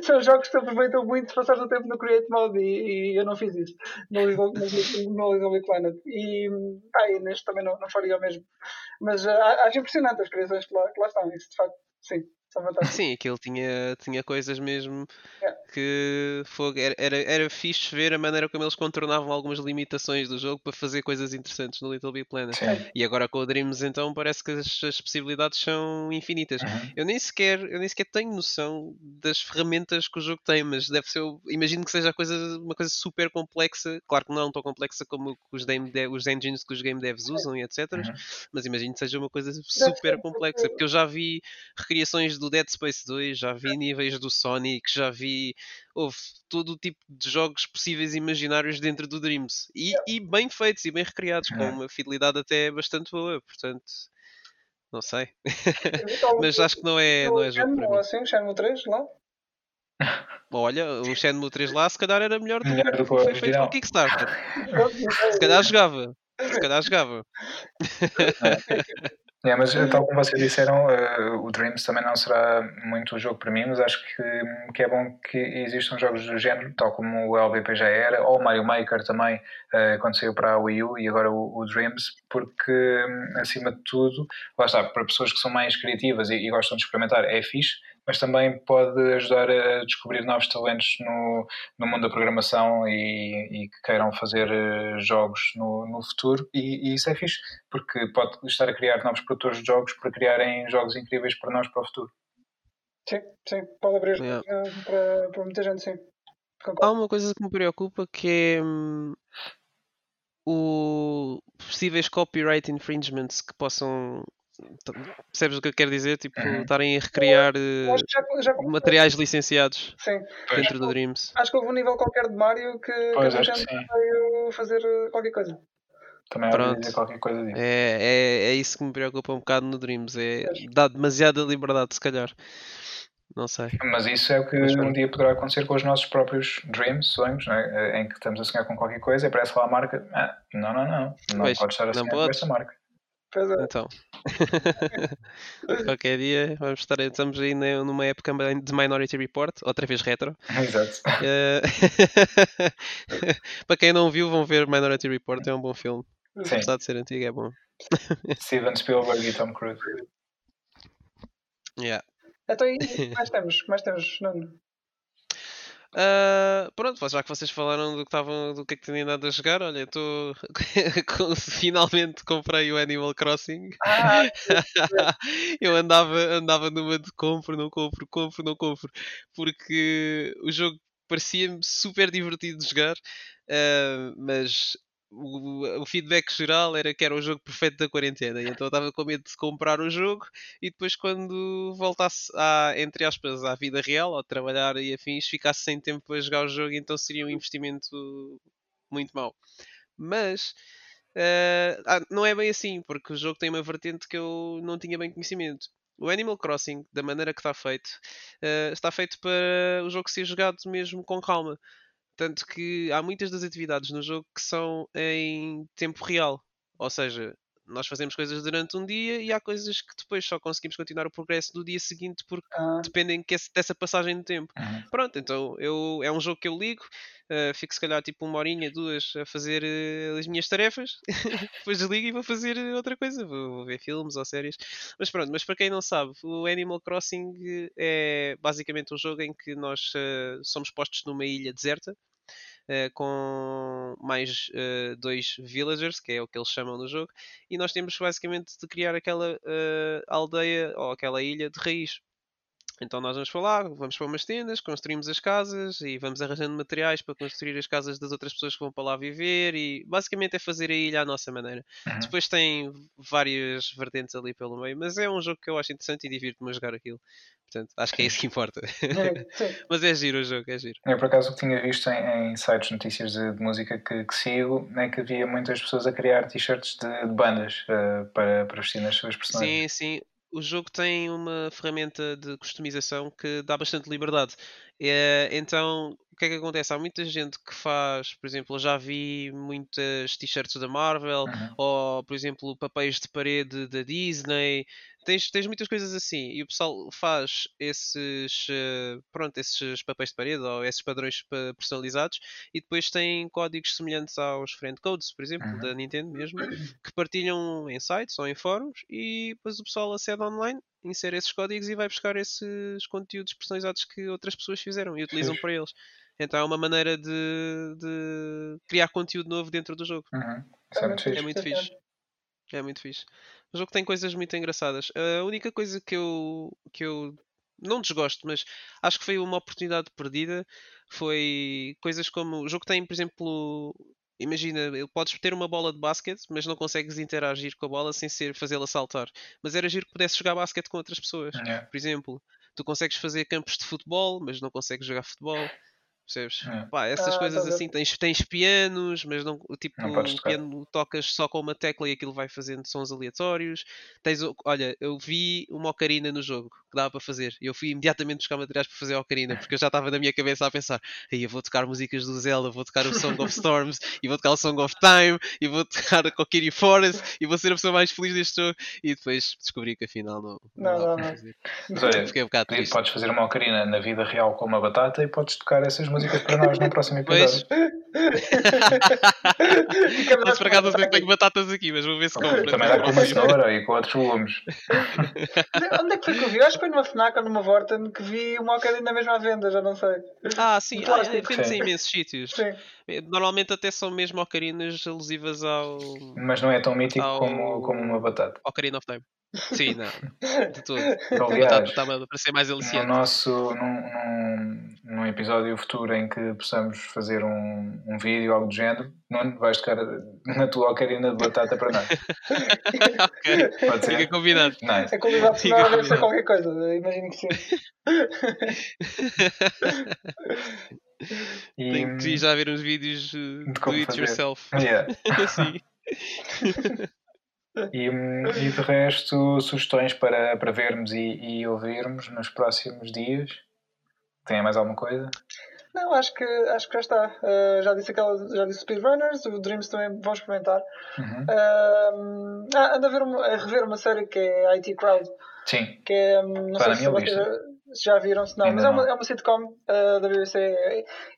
São jogos que aproveitam muito se passares o tempo no Create Mode e, e eu não fiz isso no Little Big Planet. E, pá, e neste também não, não faria o mesmo. Mas uh, acho impressionante as criações que lá, que lá estão. Isso de facto, sim. Sim, aquilo tinha, tinha coisas mesmo yeah. que fogo, era, era, era fixe ver a maneira como eles contornavam algumas limitações do jogo para fazer coisas interessantes no Little Big Planet. Sim. E agora com o Dreams então parece que as, as possibilidades são infinitas. Uhum. Eu nem sequer eu nem sequer tenho noção das ferramentas que o jogo tem, mas deve ser, imagino que seja coisa, uma coisa super complexa, claro que não tão complexa como os, game dev, os engines que os game devs usam e etc. Uhum. Mas imagino que seja uma coisa super complexa, porque eu já vi recriações do Dead Space 2, já vi níveis do Sonic, já vi. Houve todo o tipo de jogos possíveis e imaginários dentro do Dreams. E, e bem feitos e bem recriados, com uma fidelidade até bastante boa, portanto. Não sei. Mas acho que não é, não é jogo para mim. Assim, o Shenmue 3 lá? Olha, o Shenmue 3 lá se calhar era melhor do que foi feito com o Kickstarter. se calhar jogava. Se calhar jogava. É, mas tal como vocês disseram, uh, o Dreams também não será muito o jogo para mim, mas acho que, que é bom que existam jogos do género, tal como o LBP já era, ou o Mario Maker também, uh, quando saiu para a Wii U, e agora o, o Dreams, porque hum, acima de tudo, lá está, para pessoas que são mais criativas e, e gostam de experimentar, é fixe, mas também pode ajudar a descobrir novos talentos no, no mundo da programação e, e que queiram fazer eh, jogos no, no futuro. E, e, isso é fixe, porque pode estar a criar novos produtores de jogos para criarem jogos incríveis para nós para o futuro. Sim, sim, pode abrir yeah. para, para muita gente, sim. Concordo. Há uma coisa que me preocupa que é hum, o possíveis copyright infringements que possam Percebes o que eu quero dizer? Tipo, uhum. estarem a recriar uh, já, já materiais licenciados sim. dentro do Dreams. Acho que houve um nível qualquer de Mario que, pois, que a gente veio fazer eh, qualquer coisa. Também Pronto. dizer qualquer coisa disso. É, é, é isso que me preocupa um bocado no Dreams. É dar demasiada liberdade, se calhar. Não sei. Mas isso é o que um dia poderá acontecer com os nossos próprios dreams, sonhos, é? em que estamos a sonhar com qualquer coisa e aparece lá a marca. Ah, não, não, não. Não pois, pode estar a sonhar com essa marca. É. Então, qualquer dia vamos estar, estamos aí numa época de Minority Report, outra vez retro. Exato. Uh, para quem não viu, vão ver Minority Report, é um bom filme. Sim. Apesar de ser antigo, é bom. Steven Spielberg e Tom Cruise. Yeah. Então, e mais temos? Mais temos, Nuno? Uh, pronto, já que vocês falaram do que, estavam, do que é que tinham andado a jogar, olha, estou finalmente comprei o Animal Crossing. Ah, eu andava, andava numa de compro, não compro, compro, não compro, porque o jogo parecia-me super divertido de jogar, uh, mas o, o, feedback geral era que era o jogo perfeito da quarentena. E então eu estava com medo de comprar o jogo e depois, quando voltasse à, entre aspas, à vida real, ao trabalhar e afins, ficasse sem tempo para jogar o jogo, então seria um investimento muito mau. Mas uh, não é bem assim, porque o jogo tem uma vertente que eu não tinha bem conhecimento. O Animal Crossing, da maneira que está feito, uh, está feito para o jogo ser jogado mesmo com calma. Tanto que há muitas das atividades no jogo que são em tempo real. Ou seja, nós fazemos coisas durante um dia e há coisas que depois só conseguimos continuar o progresso do dia seguinte porque ah. dependem dessa passagem de tempo. Uhum. Pronto, então eu, é um jogo que eu ligo, uh, fico se calhar tipo uma horinha, duas a fazer uh, as minhas tarefas, depois desligo e vou fazer outra coisa, vou, vou, ver filmes ou séries. Mas pronto, mas para quem não sabe, o Animal Crossing é basicamente um jogo em que nós uh, somos postos numa ilha deserta uh, com mais uh, dois villagers, que é o que eles chamam no jogo, e nós temos basicamente de criar aquela uh, aldeia ou aquela ilha de raiz. Então nós vamos lá, vamos para umas tendas, construímos as casas e vamos arranjando materiais para construir as casas das outras pessoas que vão para lá viver e basicamente é fazer a ilha à nossa maneira. Uhum. Depois tem várias vertentes ali pelo meio, mas é um jogo que eu acho interessante e divirto-me a jogar aquilo. Portanto, acho que é isso que importa. É, mas é giro o jogo, é giro. Eu por acaso o que tinha visto em, em sites notícias de, de música que, que, sigo é que havia muitas pessoas a criar t-shirts de, de, bandas uh, para, para vestir nas suas personagens. Sim, sim o jogo tem uma ferramenta de customização que dá bastante liberdade. É, então, o que é que acontece? Há muita gente que faz, por exemplo, eu já vi muitas t-shirts da Marvel, uhum. ou, por exemplo, papéis de parede da Disney, tens, tens muitas coisas assim e o pessoal faz esses, uh, pronto, esses papéis de parede ou esses padrões personalizados e depois tem códigos semelhantes aos friend codes, por exemplo, uhum. da Nintendo mesmo, que partilham em sites ou em fóruns e depois o pessoal acede online, insere esses códigos e vai buscar esses conteúdos personalizados que outras pessoas fizeram e utilizam para eles. Então é uma maneira de, de criar conteúdo novo dentro do jogo. Uhum. É, muito é muito fixe. É muito fixe. O jogo tem coisas muito engraçadas. A única coisa que eu, que eu não desgosto, mas acho que foi uma oportunidade perdida foi coisas como o jogo tem, por exemplo, imagina, podes ter uma bola de basquete, mas não consegues interagir com a bola sem ser fazê-la saltar. Mas era giro que pudesse jogar basquete com outras pessoas. Yeah. Por exemplo, tu consegues fazer campos de futebol, mas não consegues jogar futebol. Percebes? É. Pá, essas ah, coisas assim, tens, tens pianos, mas não, tipo, não o piano tocas só com uma tecla e aquilo vai fazendo sons aleatórios. Tens, olha, eu vi uma ocarina no jogo que dava para fazer. E eu fui imediatamente buscar materiais para fazer a ocarina, porque eu já estava na minha cabeça a pensar, aí eu vou tocar músicas do Zelda, vou tocar o Song of Storms, e vou tocar o Song of Time, e vou tocar a Kokiri Forest, e vou ser a pessoa mais feliz deste jogo. E depois descobri que afinal não, não, não, não. Mas olha, Fiquei um bocado triste. podes fazer uma ocarina na vida real com uma batata e podes tocar essas músicas músicas para nós no próximo episódio. Mas por acaso não tenho batatas aqui, mas vou ver se compro. Também dá com uma cenoura e com outros legumes. Onde é que foi que eu vi? Eu acho que foi numa FNAC ou numa Vorten que vi uma ocarina mesmo à venda, já não sei. Ah, sim, ah, vende-se em imensos sítios. Sim. Normalmente até são mesmo ocarinas alusivas ao. Mas não é tão mítico ao... como, como uma batata. Ocarina of Time. Sim, não. De tudo. Aliás, estava para ser mais aliciante. No nosso, num, num, num, episódio futuro em que possamos fazer um, um vídeo, algo do género, não vais tocar na tua ocarina de batata para nós. ok. Pode ser? Fica combinado. Nice. A qualidade sonora deve ser qualquer coisa, imagino que sim. e... Tenho que já ver uns vídeos uh, do it fazer. yourself. Yeah. assim. E, e de resto, sugestões para, para vermos e, e ouvirmos nos próximos dias? Tem mais alguma coisa? Não, acho que, acho que já está. Uh, já disse aquela, já disse Speedrunners, o Dreams também vão experimentar. Uhum. Uh, ando a, ver uma, a rever uma série que é IT Crowd. Sim. Que é, hum, não sei se já viram, se não, mas é uma, é uma sitcom uh, da BBC,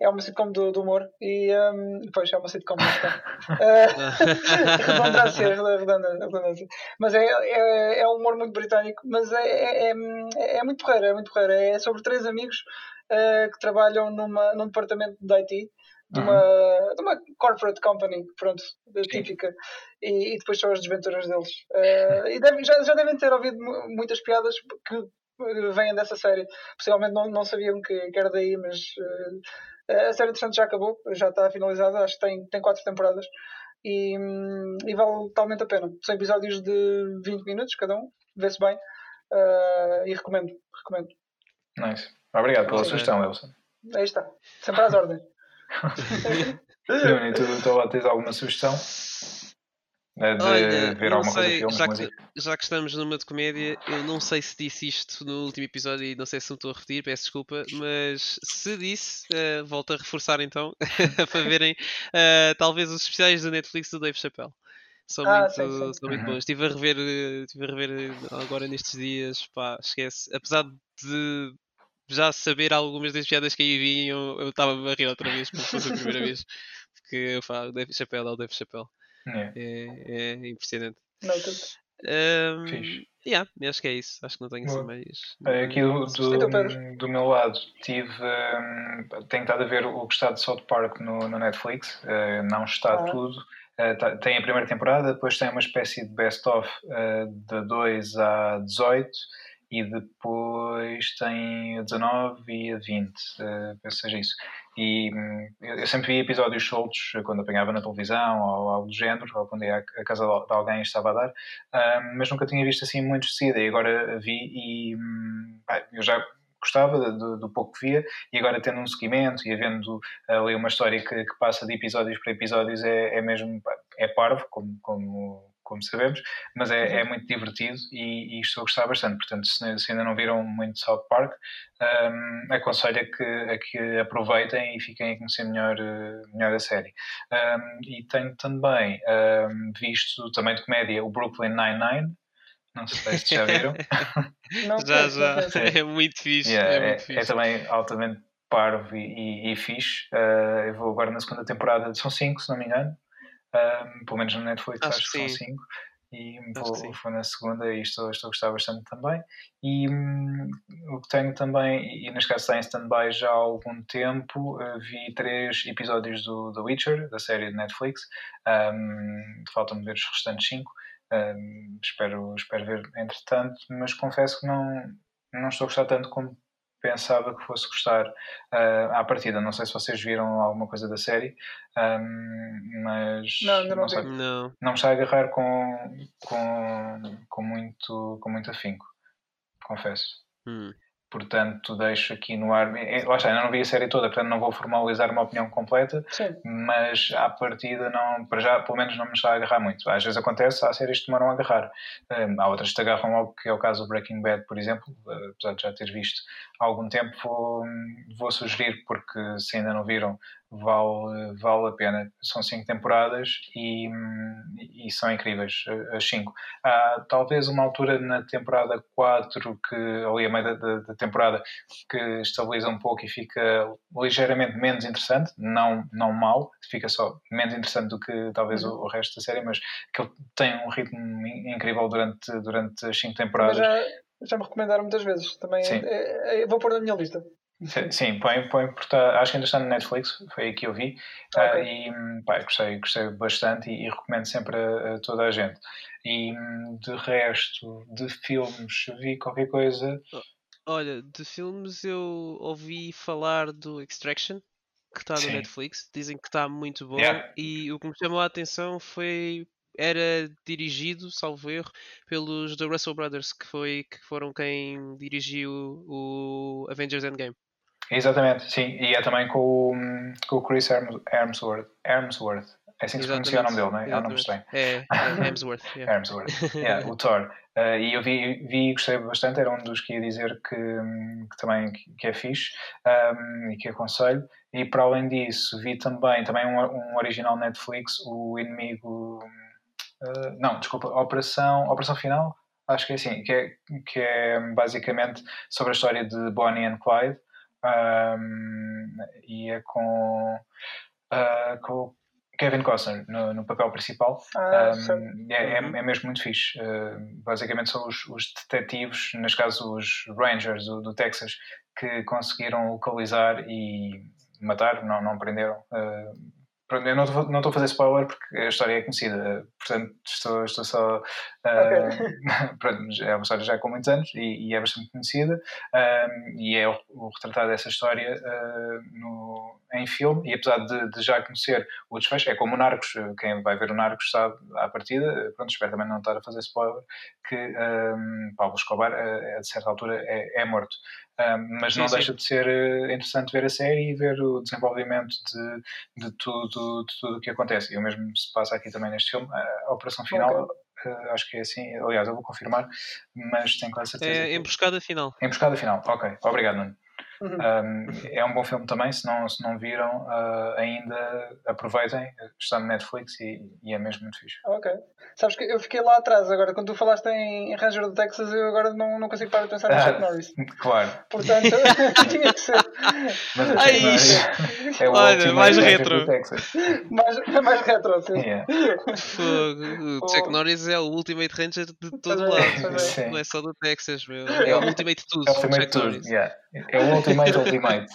é, uma sitcom do, do humor e um, pois é uma sitcom uh, redundância, redundância, mas é, é, é um humor muito britânico, mas é, é, é, é muito porreiro, é muito porreiro, é sobre três amigos uh, que trabalham numa, num departamento de IT de uma, uhum. de uma corporate company, pronto, típica, e, e, depois são as desventuras deles. Uh, e já, já devem ter ouvido muitas piadas que vêm dessa série. Possivelmente não, não sabiam que, que era daí, mas uh, a série interessante já acabou, já está finalizada, acho que tem, tem quatro temporadas. e, e vale totalmente a pena. São episódios de 20 minutos cada um, vê-se bem uh, e recomendo. recomendo. Nice. Obrigado pela sugestão, Elson. Aí está, sempre às ordens. Nuno, tu, tu tens alguma sugestão? É de Olha, ver alguma sei, coisa, filmes, já, que, já que estamos numa de comédia, eu não sei se disse isto no último episódio e não sei se me estou a repetir, peço desculpa, mas se disse, uh, volto a reforçar então, para verem uh, talvez os especiais da Netflix do Dave Chappelle. São, ah, muito, sim, sim. são muito bons. Estive a rever, estive a rever agora nestes dias, pá, esquece. Apesar de já saber algumas das piadas que aí vinham, eu estava a rir outra vez, porque foi a primeira vez. Porque, pá, o Dave Chappelle é o Dave Chappelle. É, é, é impressionante. Não, tanto. Um, yeah, acho que é isso. Acho que não tenho assim mais. É, aqui do, do, do, meu lado, tive. Um, tenho estado a ver o que está de South Park no, no Netflix. Uh, não está ah. tudo. Uh, tá, tem a primeira temporada, depois tem uma espécie de best-of uh, de 2 a 18 e depois tem a 19 e a 20, uh, penso que seja isso. E hum, eu sempre vi episódios soltos quando apanhava na televisão ou algo do género, ou quando ia à casa de alguém estava a dar, uh, mas nunca tinha visto assim muito seguida. E agora vi e hum, eu já gostava do, do, pouco que via e agora tendo um seguimento e havendo ali uma história que, que passa de episódios para episódios é, é mesmo é parvo como, como como sabemos, mas é, é muito divertido e, e, estou a gostar bastante. Portanto, se, se ainda não viram muito South Park, um, aconselho a que, a que aproveitem e fiquem a conhecer melhor, melhor a série. Um, e tenho também um, visto, também de comédia, o Brooklyn Nine-Nine. Não sei se já viram. não, já, já. É muito fixe. Yeah, é, muito é, fixe. é, também altamente parvo e, e, e fixe. Uh, eu vou agora na segunda temporada, são cinco, se não me engano. Um, pelo menos no Netflix acho, acho que, são 5 e vou, vou, na segunda e estou, estou a gostar bastante também. E um, o que tenho também, e neste caso está em stand-by já há algum tempo, uh, vi três episódios do The Witcher, da série de Netflix. Um, Faltam-me ver os restantes cinco. Um, espero, espero ver entretanto, mas confesso que não, não estou a gostar tanto como pensava que fosse gostar uh, à partida. Não sei se vocês viram alguma coisa da série, um, mas não, não, não, sei, não. não me está a agarrar com, com, com, muito, com muito afinco, confesso. Hum portanto deixo aqui no ar. É, lá está, ainda não vi a série toda, portanto não vou formalizar uma opinião completa, Sim. mas à partida, não, para já, pelo menos não me está a agarrar muito. Às vezes acontece, há séries que demoram a agarrar, um, há outras que te agarram logo, que é o caso do Breaking Bad, por exemplo, apesar de já ter visto há algum tempo, vou, vou sugerir, porque se ainda não viram, vale, vale a pena. São cinco temporadas e, e são incríveis as cinco. Há talvez uma altura na temporada 4, que, ali a meio da, da, temporada, que estabiliza um pouco e fica ligeiramente menos interessante, não, não mal, fica só menos interessante do que talvez o, o resto da série, mas que ele tem um ritmo incrível durante, durante as cinco temporadas. Já, já me recomendaram muitas vezes, também é, é, é, vou pôr na minha lista. Sim, põe, põe porque tá, acho que ainda está no Netflix, foi aí que eu vi, ah, okay. uh, e pá, gostei, gostei bastante e, e recomendo sempre a, a, toda a gente. E de resto, de filmes, vi qualquer coisa. Olha, de filmes eu ouvi falar do Extraction, que está no Netflix, dizem que está muito bom, yeah. e o que me chamou a atenção foi era dirigido, salvo erro, pelos The Russell Brothers, que, foi, que foram quem dirigiu o Avengers Endgame. Exatamente, sim. E é também com o, com o Chris Hemsworth. Hemsworth. É assim que se pronuncia o nome dele, não é? É um nome estranho. É, é Hemsworth. Yeah. Hemsworth, yeah, o Thor. Uh, e eu vi, vi e gostei bastante, era um dos que ia dizer que, que também que é fixe um, e que aconselho. E para além disso, vi também, também um, um original Netflix, o Inimigo. Uh, não, desculpa, Operação, Operação Final, acho que é assim, que é, que é basicamente sobre a história de Bonnie and Clyde um, e é com, uh, com Kevin Costner no, no papel principal. Ah, um, é, é, é, mesmo muito fixe. Uh, basicamente são os, os detetives, neste caso os Rangers do, do, Texas, que conseguiram localizar e matar, não, não prenderam. Uh, eu não estou, não estou a fazer spoiler porque a história é conhecida, portanto estou, estou só. Uh, pronto, é uma história já com muitos anos e, e é bastante conhecida, e é o, o retratar dessa história uh, no, em filme. E apesar de, de, já conhecer o desfecho, é como o Narcos, quem vai ver o Narcos sabe à partida, pronto, espero também não estar a fazer spoiler, que um, Paulo Escobar, a, a certa altura, é, é morto. Um, mas sim, não sim. deixa de ser uh, interessante ver a série e ver o desenvolvimento de, de tudo de tudo o que acontece. E o mesmo se passa aqui também neste filme. A operação final, okay. uh, acho que é assim. Aliás, eu vou confirmar, mas tenho quase certeza. É emboscada final. Emboscada final, ok. Obrigado, Nuno. Uhum. Um, é um bom filme também, se não, se não viram uh, ainda, aproveitem, está no Netflix e, e, é mesmo muito fixe. Ok. Sabes que eu fiquei lá atrás agora, quando tu falaste em Ranger do Texas, eu agora não, não consigo parar de pensar no Chuck Norris. Claro. Portanto, tinha que ser. Mas o Chuck Norris é o Olha, mais retro. mais, mais retro, sim. Yeah. O Chuck Norris é o Ultimate Ranger de todo lado. Não é só do Texas, meu. É o Ultimate de tudo. É o Ultimate de tudo, yeah. É o Ultimate Ultimate.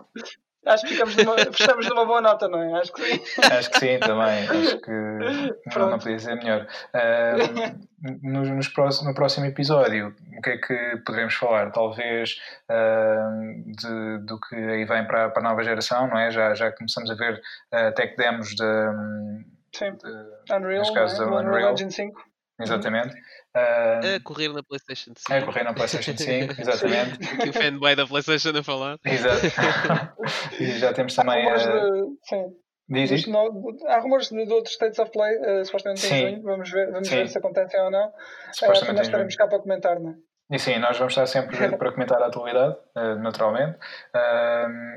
Acho que ficamos numa, fechamos numa boa nota, não é? Acho que sim. Acho que sim, também. Acho que não, não podia ser melhor. Uh, no, nos próximo, no próximo episódio, o que é que poderemos falar? Talvez uh, de, do que aí vem para, para a nova geração, não é? Já, já começamos a ver uh, tech demos de. Sim. De, Unreal, casos, é? Unreal, Unreal Engine 5. Exatamente. Uh, a correr na PlayStation 5. A correr na PlayStation 5, exatamente. Aqui o fanboy da PlayStation a falar. Exato. e já temos também. Há rumores, uh... de, sim. Diz, há rumores de, de outros States of Play, uh, supostamente em junho. Vamos ver, vamos ver se acontecem ou não. Uh, nós estaremos cá para comentar, não é? E sim, nós vamos estar sempre para comentar a atualidade, eh, naturalmente,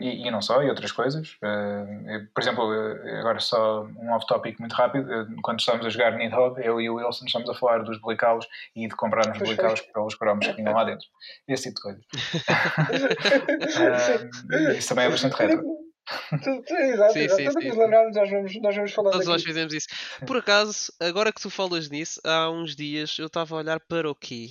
e, e, não só, e outras coisas. Eh, por exemplo, eh, agora só um off-topic muito rápido, quando estávamos a jogar Nidhogg, eu e o Wilson estamos a falar dos blicaus e de comprarmos blicaus pelos cromos que vinham lá dentro. Esse tipo de coisa. isso também é bastante. Exato, sim, exato. Sim, sim, sim. Lembrarmos, nós vamos, nós vamos falar Todos nós fizemos isso. Por acaso, agora que tu falas nisso, há uns dias eu estava a olhar para o quê?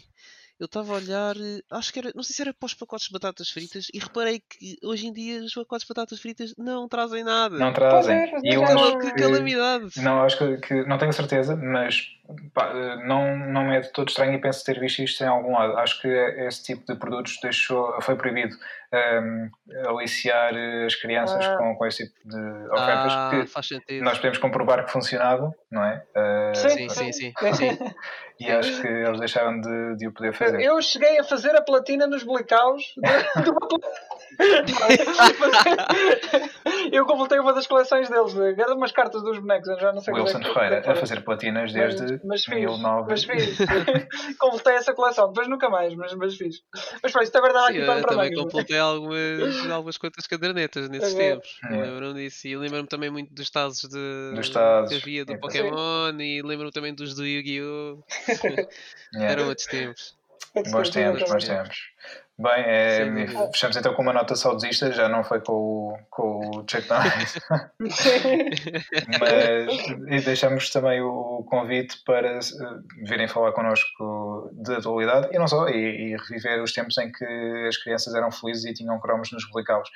Eu estava a olhar, eh, acho que era, não sei se era para os pacotes de batatas fritas, e reparei que hoje em dia os pacotes de batatas fritas não trazem nada. Não trazem. É, e eu acho que, que calamidade. Não, acho que, que, não tenho certeza, mas pá, eh, não, não me é de todo estranho e penso ter visto isto em algum lado. Acho que esse tipo de produtos deixou, foi proibido um, aliciar eh, as crianças ah. com, com esse tipo de ofertas. Ah, que faz sentido. Nós podemos comprovar que funcionava, não é? Uh, sim, sim, sim, sim. E acho que eles deixaram de, de o poder fazer. Eu cheguei a fazer a platina nos blicaus de, de uma eu completei uma das coleções deles, era umas cartas dos bonecos, já não sei Wilson é Ferreira, a fazer platinas desde mas, mas fiz, 2009. Mas fiz, completei essa coleção, depois nunca mais, mas, mas fiz. Mas foi, isso é verdade aqui para também mais, completei algumas, algumas quantas cadernetas nesses é tempos, é. lembro-me disso. E lembro-me também muito dos tazos de, dos tazos, que havia do é, Pokémon e lembro-me também dos do Yu-Gi-Oh! Eram outros tempos. Bons tempos, bons tempos. Bem, é, fechamos então com uma nota saudosista, já não foi com o, com o Chuck Norris. Mas e deixamos também o convite para virem falar connosco de atualidade e não só, e, e, reviver os tempos em que as crianças eram felizes e tinham cromos nos blicaus.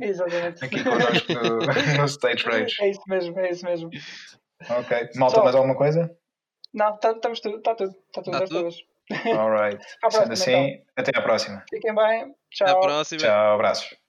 Exatamente. Aqui connosco no Stage Rage. É isso mesmo, é isso mesmo. Ok. Malta, só... mais alguma coisa? Não, estamos tá, tudo, está tudo, está tudo, tá tudo. Alright. Sendo assim, então. até à próxima. Fiquem bem. Tchau. Até à próxima. Tchau, abraços.